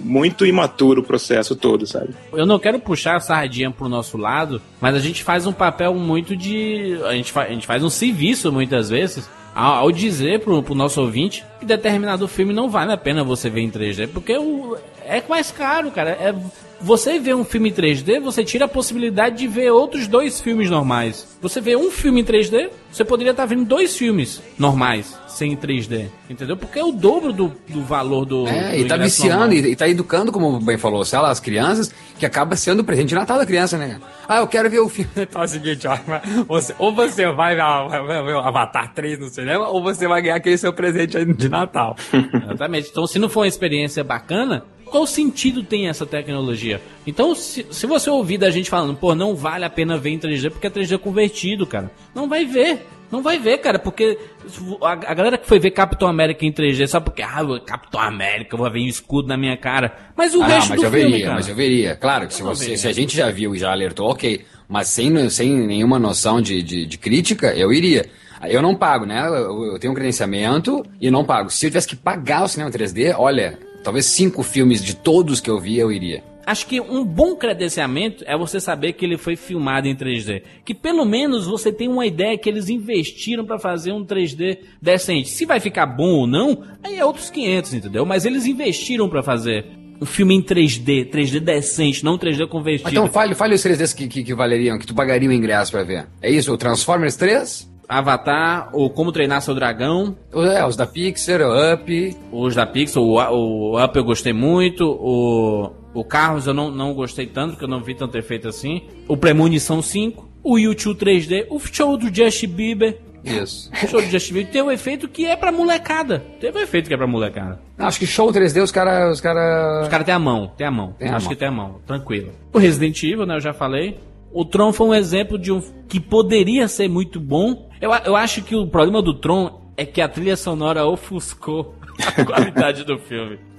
muito imaturo o processo todo, sabe? Eu não quero puxar a sardinha pro nosso lado, mas a gente faz um papel muito de. A gente, fa, a gente faz um serviço muitas vezes ao, dizer pro, pro nosso ouvinte que determinado filme não vale a pena você ver em 3D, porque o, é mais caro, cara. É, você vê um filme em 3D, você tira a possibilidade de ver outros dois filmes normais. Você vê um filme em 3D, você poderia estar vendo dois filmes normais sem 3D. Entendeu? Porque é o dobro do, do valor do. É, do e tá viciando, e, e tá educando, como bem falou, sei lá, as crianças, que acaba sendo o presente de Natal da criança, né? Ah, eu quero ver o filme. Então é o seguinte, ó, você, ou você vai ver o Avatar 3 no cinema, ou você vai ganhar aquele seu presente de Natal. Exatamente. Então, se não for uma experiência bacana, qual sentido tem essa tecnologia? Então, se, se você ouvir da gente falando, pô, não vale a pena ver em 3D porque é 3D convertido, cara, não vai ver. Não vai ver, cara, porque a, a, galera que foi ver Capitão América em 3D, só porque, ah, Capitão América, eu vou ver um escudo na minha cara. Mas o ah, resto mas do eu filme, veria, cara, mas eu veria. Claro que se, você, se a gente já viu e já alertou, ok. Mas sem, sem nenhuma noção de, de, de crítica, eu iria. Eu não pago, né? Eu, eu tenho um credenciamento e não pago. Se eu tivesse que pagar o cinema 3D, olha, talvez cinco filmes de todos que eu vi eu iria. Acho que um bom credenciamento é você saber que ele foi filmado em 3D. Que pelo menos você tem uma ideia que eles investiram para fazer um 3D decente. Se vai ficar bom ou não, aí é outros 500, entendeu? Mas eles investiram para fazer um filme em 3D, 3D decente, não 3D convertido. Então fale, fale os 3Ds que, que, que valeriam, que tu pagaria o ingresso para ver. É isso? O Transformers 3? Avatar, ou Como Treinar Seu Dragão. É, os da Pixar, o Up. Os da Pixar, o, o Up eu gostei muito, o, o Carros eu não, não gostei tanto, porque eu não vi tanto efeito assim. O Premonição 5, o YouTube 3D, o show do Justin Bieber. Isso. O show do Justin Bieber tem um efeito que é pra molecada. Teve um efeito que é pra molecada. Acho que show 3D os caras. Os caras os cara tem a mão, tem a mão. Tem Acho a mão. que tem a mão, tranquilo. O Resident Evil, né, eu já falei. O Tron foi um exemplo de um que poderia ser muito bom. Eu, eu acho que o problema do Tron é que a trilha sonora ofuscou a qualidade do filme.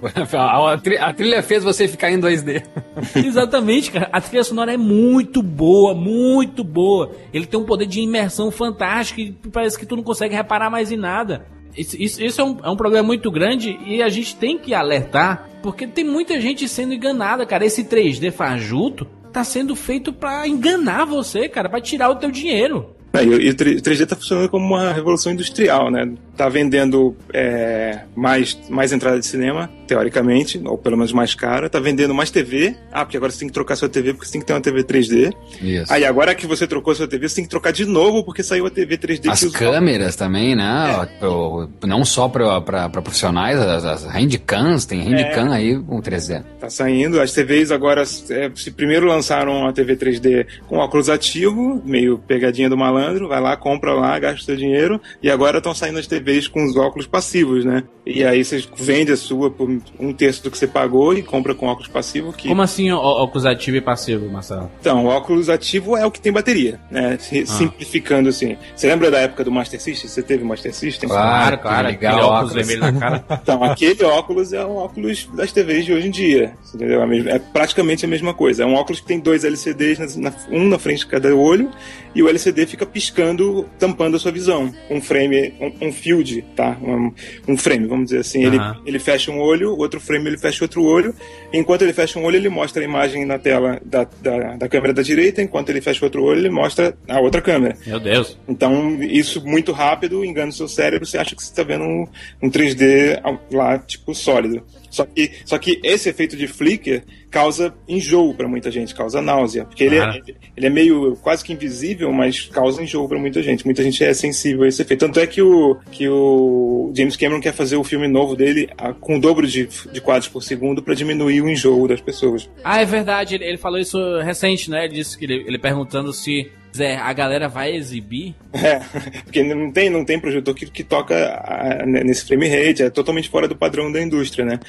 A trilha fez você ficar em 2D. Exatamente, cara. A trilha sonora é muito boa, muito boa. Ele tem um poder de imersão fantástico e parece que tu não consegue reparar mais em nada. Isso, isso, isso é, um, é, um, problema muito grande e a gente tem que alertar, porque tem muita gente sendo enganada, cara. Esse 3D fajuto tá sendo feito para enganar você, cara, para tirar o teu dinheiro. É, e o 3D está funcionando como uma revolução industrial, né? Tá vendendo é, mais, mais entrada de cinema, teoricamente, ou pelo menos mais cara. Tá vendendo mais TV. Ah, porque agora você tem que trocar sua TV porque você tem que ter uma TV 3D. Isso. Aí agora que você trocou sua TV, você tem que trocar de novo porque saiu a TV 3D. As câmeras também, né? É. Não só para profissionais, as, as handcams, tem handcam é. aí com 3D. Tá saindo. As TVs agora, é, se primeiro lançaram a TV 3D com óculos ativo, meio pegadinha do malandro malandro, vai lá, compra lá, gasta seu dinheiro, e agora estão saindo as TVs com os óculos passivos, né? E aí você vende a sua por um terço do que você pagou e compra com óculos passivo. Que... Como assim óculos ativo e passivo, Marcelo? Então, o óculos ativo é o que tem bateria, né? Ah. Simplificando assim. Você lembra da época do Master System? Você teve Master System? Claro, claro. Legal, aquele óculos vermelho na cara. Então, aquele óculos é um óculos das TVs de hoje em dia, entendeu? É praticamente a mesma coisa. É um óculos que tem dois LCDs, na, um na frente de cada olho, e o LCD fica piscando, tampando a sua visão. Um frame, um, um field, tá? Um, um frame, vamos dizer assim. Ele, ele fecha um olho olho, outro frame ele fecha outro olho. Enquanto ele fecha um olho, ele mostra a imagem na tela da, da, da câmera da direita, enquanto ele fecha outro olho, ele mostra a outra câmera. Meu Deus. Então, isso muito rápido engana o seu cérebro, você acha que você está vendo um, um 3D lá, tipo, sólido. Só que, só que esse efeito de flicker causa enjoo para muita gente, causa náusea. Porque ele, é, ele é meio quase que invisível, mas causa enjoo para muita gente. Muita gente é sensível a esse efeito. Tanto é que o, que o James Cameron quer fazer o filme novo dele a, com o dobro de, de quadros por segundo para diminuir o enjoo das pessoas. Ah, é verdade. Ele, ele falou isso recente, né? Ele disse que ele, ele perguntando se Zé, a galera vai exibir? É, porque não tem, não tem projetor que, que toca a, nesse frame rate, é totalmente fora do padrão da indústria, né?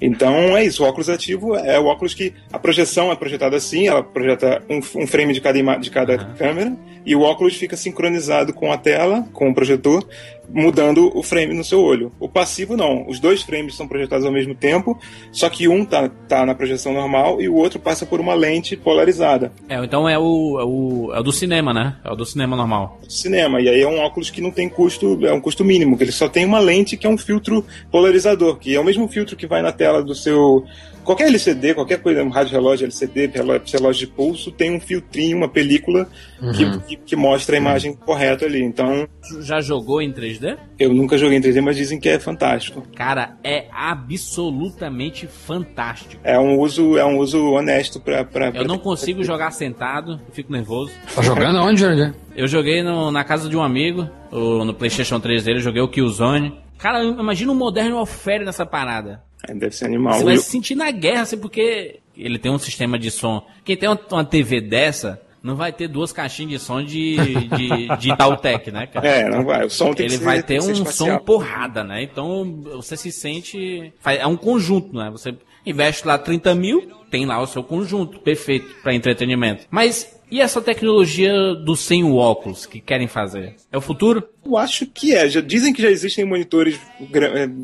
Então é isso, o óculos ativo é o óculos que a projeção é projetada assim, ela projeta um, um frame de cada, de cada uhum. câmera, e o óculos fica sincronizado com a tela, com o projetor, mudando o frame no seu olho. O passivo não, os dois frames são projetados ao mesmo tempo, só que um tá, tá na projeção normal e o outro passa por uma lente polarizada. É, então é o, é o, é o do cinema, né? É o do cinema normal. Cinema, e aí é um óculos que não tem custo, é um custo mínimo, que ele só tem uma lente que é um filtro polarizador, que é o mesmo filtro que vai na tela do seu qualquer LCD, qualquer coisa, um rádio relógio LCD, relógio de pulso, tem um filtrinho, uma película uhum. que, que, que, mostra a imagem uhum. correta ali. Então. Já jogou em 3D? Eu nunca joguei em 3D, mas dizem que é fantástico. Cara, é absolutamente fantástico. É um uso, é um uso honesto pra. pra eu não consigo jogar sentado, fico nervoso. Tá jogando onde, Jorge? Eu joguei no, na casa de um amigo, no PlayStation 3 dele, joguei o Killzone. Cara, imagina um moderno oferta nessa parada. É, deve ser animal. Você vai se sentir na guerra, assim, porque ele tem um sistema de som. Quem tem uma TV dessa, não vai ter duas caixinhas de som de, de, de Itautec, né, cara? É, não vai. O som tem Ele que vai ser, ter um som porrada, né? Então você se sente. É um conjunto, né? Você investe lá 30 mil, tem lá o seu conjunto perfeito para entretenimento. Mas e essa tecnologia do sem o óculos que querem fazer? É o futuro? Eu acho que é. Já dizem que já existem monitores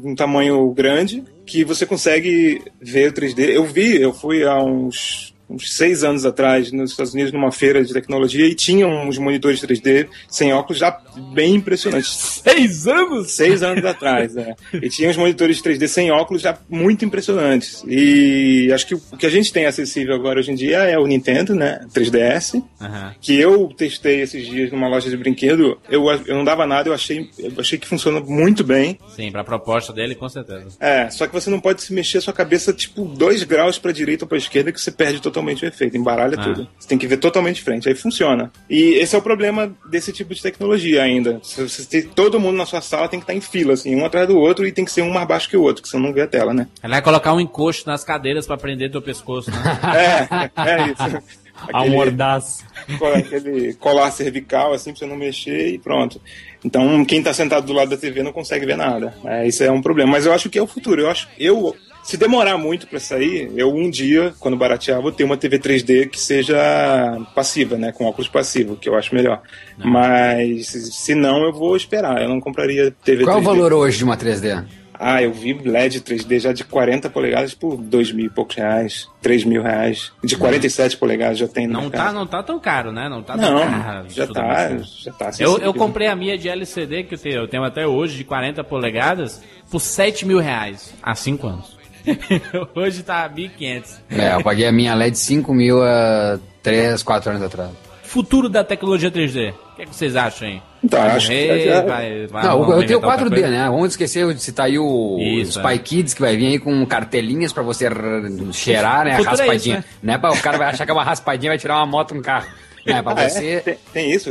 um tamanho grande que você consegue ver o 3D. Eu vi, eu fui há uns uns seis anos atrás, nos Estados Unidos, numa feira de tecnologia, e tinham uns monitores 3D sem óculos já bem impressionantes. Seis anos? Seis anos atrás, é. E tinha uns monitores 3D sem óculos já muito impressionantes. E acho que o que a gente tem acessível agora hoje em dia é o Nintendo, né? 3DS, uhum. que eu testei esses dias numa loja de brinquedo. Eu, eu não dava nada, eu achei, eu achei que funciona muito bem. Sim, pra proposta dele, com certeza. É, só que você não pode se mexer a sua cabeça, tipo, dois graus pra direita ou pra esquerda que você perde totalmente totalmente o efeito, embaralha ah. tudo. Você tem que ver totalmente de frente, aí funciona. E esse é o problema desse tipo de tecnologia ainda. Você tem, todo mundo na sua sala tem que estar em fila, assim, um atrás do outro, e tem que ser um mais baixo que o outro, que você não vê a tela, né? Ela vai colocar um encosto nas cadeiras para prender teu pescoço, né? é, é isso. Aquele. Aquele colar cervical, assim, pra você não mexer e pronto. Então, quem tá sentado do lado da TV não consegue ver nada. É, isso é um problema. Mas eu acho que é o futuro. Eu acho, eu se demorar muito para sair, eu um dia, quando baratear, vou ter uma TV 3D que seja passiva, né? Com óculos passivo, que eu acho melhor. Não. Mas se não, eu vou esperar. Eu não compraria TV Qual 3D. Qual o valor hoje de uma 3D? Ah, eu vi LED 3D já de 40 polegadas por 2 mil e poucos reais, 3 mil reais. De 47 polegadas já tem. Não tá, não tá tão caro, né? Não tá não, tão caro. Já tá, já tá. Eu, eu comprei a minha de LCD que eu tenho, eu tenho até hoje de 40 polegadas por 7 mil reais há 5 anos. Hoje tá 1.500. É, eu paguei a minha LED 5 mil há 3, 4 anos atrás. Futuro da tecnologia 3D. O que, é que vocês acham aí? Então, vai acho morrer, que já... vai, vai, Não, eu tenho 4D, né? Vamos esquecer de citar aí o Isso, Spy é. Kids, que vai vir aí com cartelinhas pra você cheirar, né? A raspadinha. É isso, né? né? O cara vai achar que é uma raspadinha vai tirar uma moto no carro. É, pra ah, você... É? Tem, tem, isso,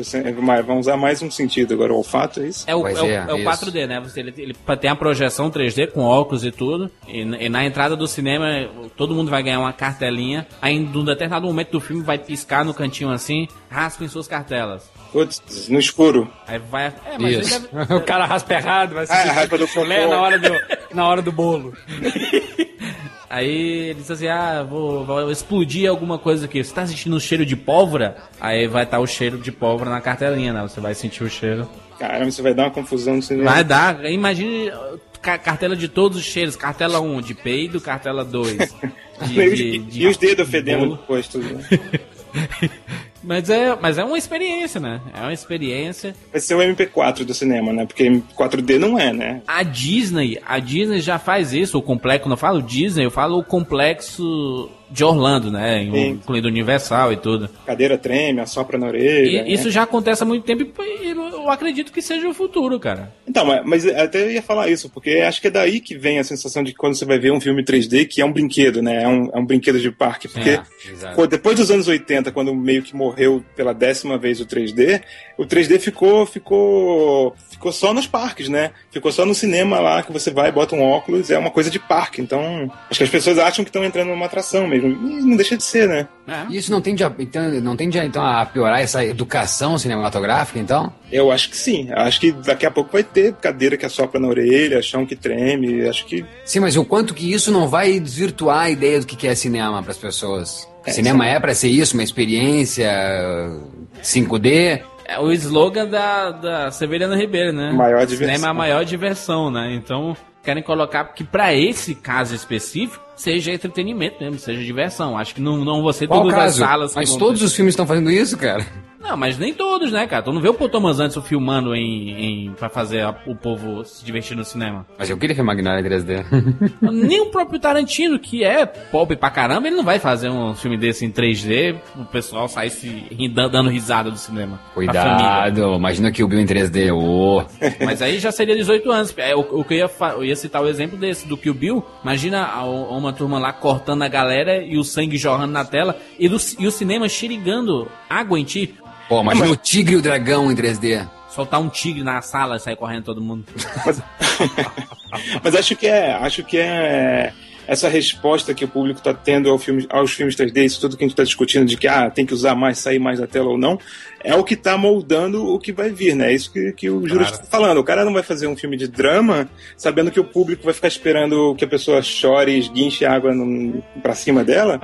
vamos usar mais um sentido agora, o olfato, é isso? É o, é, o, é o 4D, né? Você, ele, ele tem a projeção 3D com óculos e tudo, e, e, na entrada do cinema todo mundo vai ganhar uma cartelinha, aí em um determinado momento do filme vai piscar no cantinho assim, raspem suas cartelas. Putz, no escuro. Aí vai. É, mas deve... o cara raspa errado, vai ser ah, raspa do na hora do, na hora do bolo. Aí ele disse assim: Ah, vou, vou, explodir alguma coisa aqui. Você tá sentindo o cheiro de pólvora? Aí vai estar tá o cheiro de pólvora na cartelinha, né? Você vai sentir o cheiro. Caramba, você vai dar uma confusão no cinema. Vai dar. Imagine cartela de todos os cheiros: cartela 1 de peido, cartela 2 de, de, de, E os dedos fedendo no posto. Mas é, mas é uma experiência, né? É uma experiência. Vai ser o MP4 do cinema, né? Porque 4D não é, né? A Disney, a Disney já faz isso, o complexo, não falo Disney, eu falo o complexo de Orlando, né? Incluindo Universal e tudo. Cadeira treme, assopra na orelha. E, né? Isso já acontece há muito tempo e eu acredito que seja o futuro, cara. Então, mas, até ia falar isso, porque acho que é daí que vem a sensação de quando você vai ver um filme 3D, que é um brinquedo, né? É um, é um brinquedo de parque. Porque é, depois dos anos 80, quando meio que morreu pela décima vez o 3D, o 3D ficou, ficou, ficou só nos parques, né? Ficou só no cinema lá, que você vai, bota um óculos, é uma coisa de parque. Então, acho que as pessoas acham que estão entrando numa atração mesmo. E não deixa de ser, né? É. Isso não tende, a, então, não tende a, então, a piorar essa educação cinematográfica, então? Eu acho que sim. Acho que daqui a pouco vai ter cadeira que assopra na orelha, chão que treme. Acho que. Sim, mas o quanto que isso não vai desvirtuar a ideia do que é cinema para as pessoas? É, cinema sim. é para ser isso, uma experiência 5D. É o slogan da, da Severiano Ribeiro, né? Maior diversão. Cinema é a maior diversão, né? Então, querem colocar que para esse caso específico seja entretenimento mesmo, seja diversão. Acho que não, não você todas as salas. Mas todos ter. os filmes estão fazendo isso, cara. Não, mas nem todos, né, cara? Tu não vê o Paul Thomas Anderson filmando em, em, pra fazer a, o povo se divertir no cinema. Mas eu queria filmar Magnolia em 3D. nem o próprio Tarantino, que é pobre pra caramba, ele não vai fazer um filme desse em 3D, o pessoal sair se dando risada do cinema. Cuidado, imagina que o Bill em 3D, oh. Mas aí já seria 18 anos. É, o, o que eu ia, eu ia citar o exemplo desse, do Kill Bill. Imagina uma turma lá cortando a galera e o sangue jorrando na tela e, do, e o cinema xerigando água em ti. Pô, imagina mas... o tigre e o dragão em 3D. Soltar um tigre na sala e sair correndo todo mundo. Mas, mas acho que é. Acho que é essa resposta que o público está tendo ao filme, aos filmes 3D, isso tudo que a gente está discutindo de que ah, tem que usar mais, sair mais da tela ou não, é o que está moldando o que vai vir, né? É isso que, que o Júlio está falando. O cara não vai fazer um filme de drama sabendo que o público vai ficar esperando que a pessoa chore e esguinche água pra cima dela.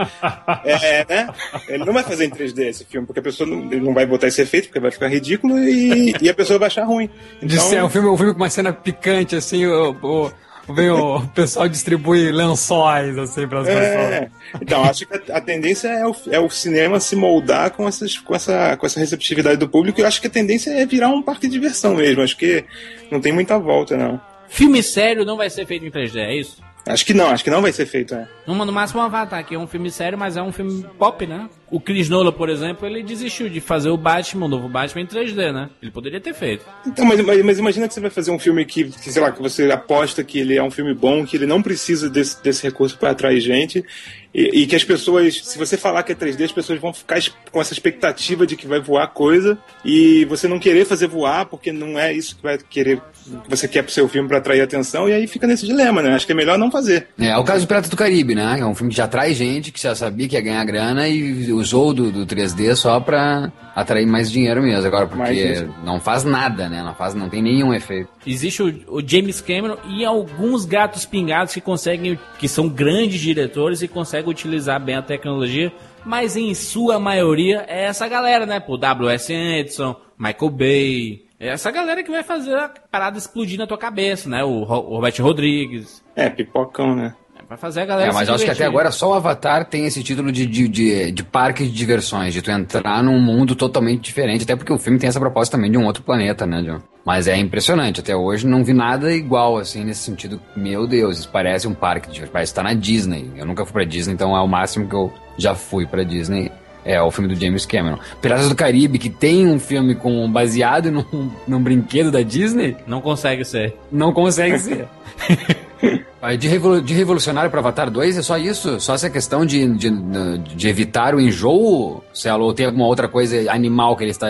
é, né? Ele não vai fazer em 3D esse filme, porque a pessoa não, ele não vai botar esse efeito, porque vai ficar ridículo e, e a pessoa vai achar ruim. Então... De ser um filme, um filme com uma cena picante, assim, o, o vem o pessoal distribui lençóis assim para as é, pessoas. Então, acho que a, a tendência é o, é o, cinema se moldar com, essas, com, essa, com essa receptividade do público e eu acho que a tendência é virar um parque de diversão mesmo. Acho que não tem muita volta, não. Filme sério não vai ser feito em 3D, é isso? Acho que não, acho que não vai ser feito, é. No máximo um Avatar, que é um filme sério, mas é um filme pop, né? O Chris Nolan, por exemplo, ele desistiu de fazer o Batman, o novo Batman em 3D, né? Ele poderia ter feito. Então, mas, mas, mas imagina que você vai fazer um filme que, que, sei lá, que você aposta que ele é um filme bom, que ele não precisa desse, desse recurso para atrair gente, e, e, que as pessoas, se você falar que é 3D, as pessoas vão ficar com essa expectativa de que vai voar coisa, e você não querer fazer voar, porque não é isso que vai querer que você quer pro seu filme para atrair atenção, e aí fica nesse dilema, né? Acho que é melhor não fazer. É, é o caso do Pirata do Caribe, né? É um filme que já atrai gente, que já sabia que ia ganhar grana e usou do, do 3D só pra atrair mais dinheiro mesmo. Agora, porque não faz nada, né? Não, faz, não tem nenhum efeito. Existe o, o, James Cameron e alguns gatos pingados que conseguem, que são grandes diretores e conseguem utilizar bem a tecnologia, mas em sua maioria é essa galera, né? Pô, W.S. Anderson, Michael Bay, é essa galera que vai fazer a parada explodir na tua cabeça, né? O, Robert Rodrigues. É, pipocão, né? Pra fazer a galera É, mas acho que até agora só o Avatar tem esse título de, de, de, de, parque de diversões, de tu entrar num mundo totalmente diferente, até porque o filme tem essa proposta também de um outro planeta, né, John? Mas é impressionante, até hoje não vi nada igual, assim, nesse sentido. Meu Deus, isso parece um parque de diversões, parece estar na Disney. Eu nunca fui pra Disney, então é o máximo que eu já fui pra Disney. É, o filme do James Cameron. Piratas do Caribe, que tem um filme com baseado num, num brinquedo da Disney. Não consegue ser. Não consegue ser. De, revolu de revolucionário para Avatar 2 é só isso? Só essa questão de, de, de evitar o enjoo? Se ou tem alguma outra coisa animal que ele está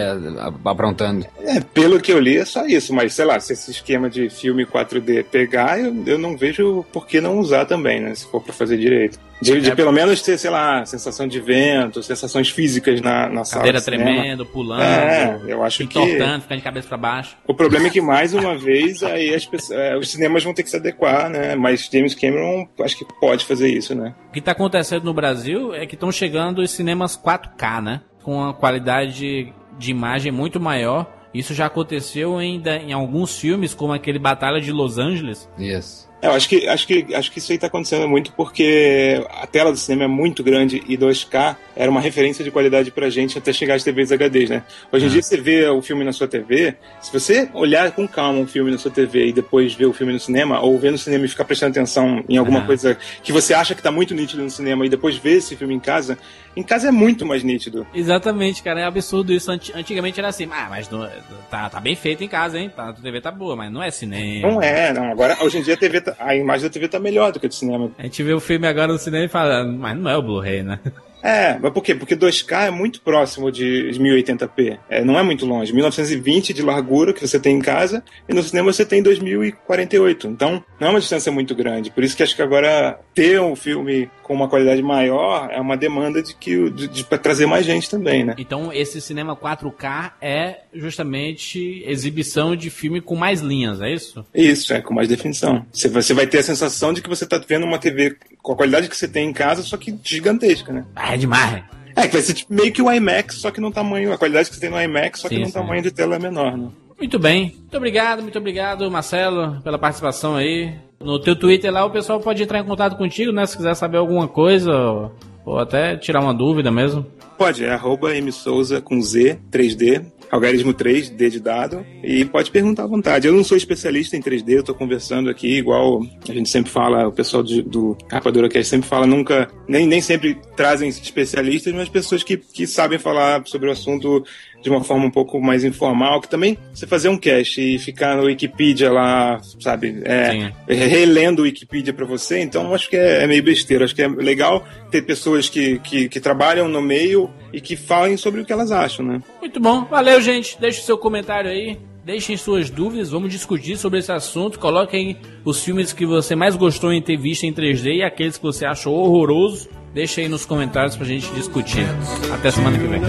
aprontando? É, pelo que eu li é só isso, mas sei lá, se esse esquema de filme 4D pegar, eu, eu não vejo por que não usar também, né? Se for para fazer direito. De, de é, pelo menos ter, sei lá, sensação de vento, sensações físicas na, na sala. Cadeira tremendo, pulando. É, eu acho que. Entortando, ficando de cabeça para baixo. O problema é que, mais uma vez, aí as pessoas, é, os cinemas vão ter que se adequar, né? Mas James Cameron acho que pode fazer isso, né? O que está acontecendo no Brasil é que estão chegando os cinemas 4K, né? Com uma qualidade de imagem muito maior. Isso já aconteceu ainda em alguns filmes, como aquele Batalha de Los Angeles. Yes eu acho que, acho, que, acho que isso aí está acontecendo muito porque a tela do cinema é muito grande e 2K era uma referência de qualidade pra gente até chegar às TVs HD, né? Hoje em é. dia você vê o filme na sua TV, se você olhar com calma um filme na sua TV e depois ver o filme no cinema, ou ver no cinema e ficar prestando atenção em alguma é. coisa que você acha que está muito nítido no cinema e depois ver esse filme em casa, em casa é muito mais nítido. Exatamente, cara, é absurdo isso. Antigamente era assim, ah, mas não, tá, tá bem feito em casa, hein? Tá, a TV tá boa, mas não é cinema. Não é, não. Agora, hoje em dia a TV tá, a imagem da TV tá melhor do que a do cinema. A gente vê o filme agora no cinema e fala, mas não é o Blu-ray, né? É, mas por quê? Porque 2K é muito próximo de 1080p. É, não é muito longe. 1920 de largura que você tem em casa e no cinema você tem 2048. Então, não é uma distância muito grande. Por isso que acho que agora ter um filme com uma qualidade maior é uma demanda de que de, de, trazer mais gente também, né? Então, esse cinema 4K é justamente exibição de filme com mais linhas, é isso? Isso, é, com mais definição. Você, você vai ter a sensação de que você está vendo uma TV com a qualidade que você tem em casa, só que gigantesca, né? Ah, é demais. É, que vai ser tipo, meio que o IMAX, só que no tamanho, a qualidade que você tem no IMAX, só sim, que no tamanho de tela é menor, né? Muito bem. Muito obrigado, muito obrigado, Marcelo, pela participação aí. No teu Twitter lá o pessoal pode entrar em contato contigo, né? Se quiser saber alguma coisa ou, ou até tirar uma dúvida mesmo. Pode, é arroba msouza com Z, 3D, algarismo 3, D de dado, e pode perguntar à vontade. Eu não sou especialista em 3D, eu tô conversando aqui, igual a gente sempre fala, o pessoal do, do Rapadura Cast sempre fala, nunca, nem, nem sempre trazem especialistas, mas pessoas que, que sabem falar sobre o assunto de uma forma um pouco mais informal, que também você fazer um cast e ficar no Wikipedia lá, sabe, é, relendo o Wikipedia para você, então acho que é, é, meio besteira. Acho que é legal ter pessoas que, que, que, trabalham no meio e que falem sobre o que elas acham, né? Muito bom, valeu, gente. Deixe seu comentário aí. Deixem suas dúvidas, vamos discutir sobre esse assunto. Coloquem os filmes que você mais gostou em ter visto em 3D e aqueles que você achou horroroso. Deixe aí nos comentários pra gente discutir. Até semana que vem.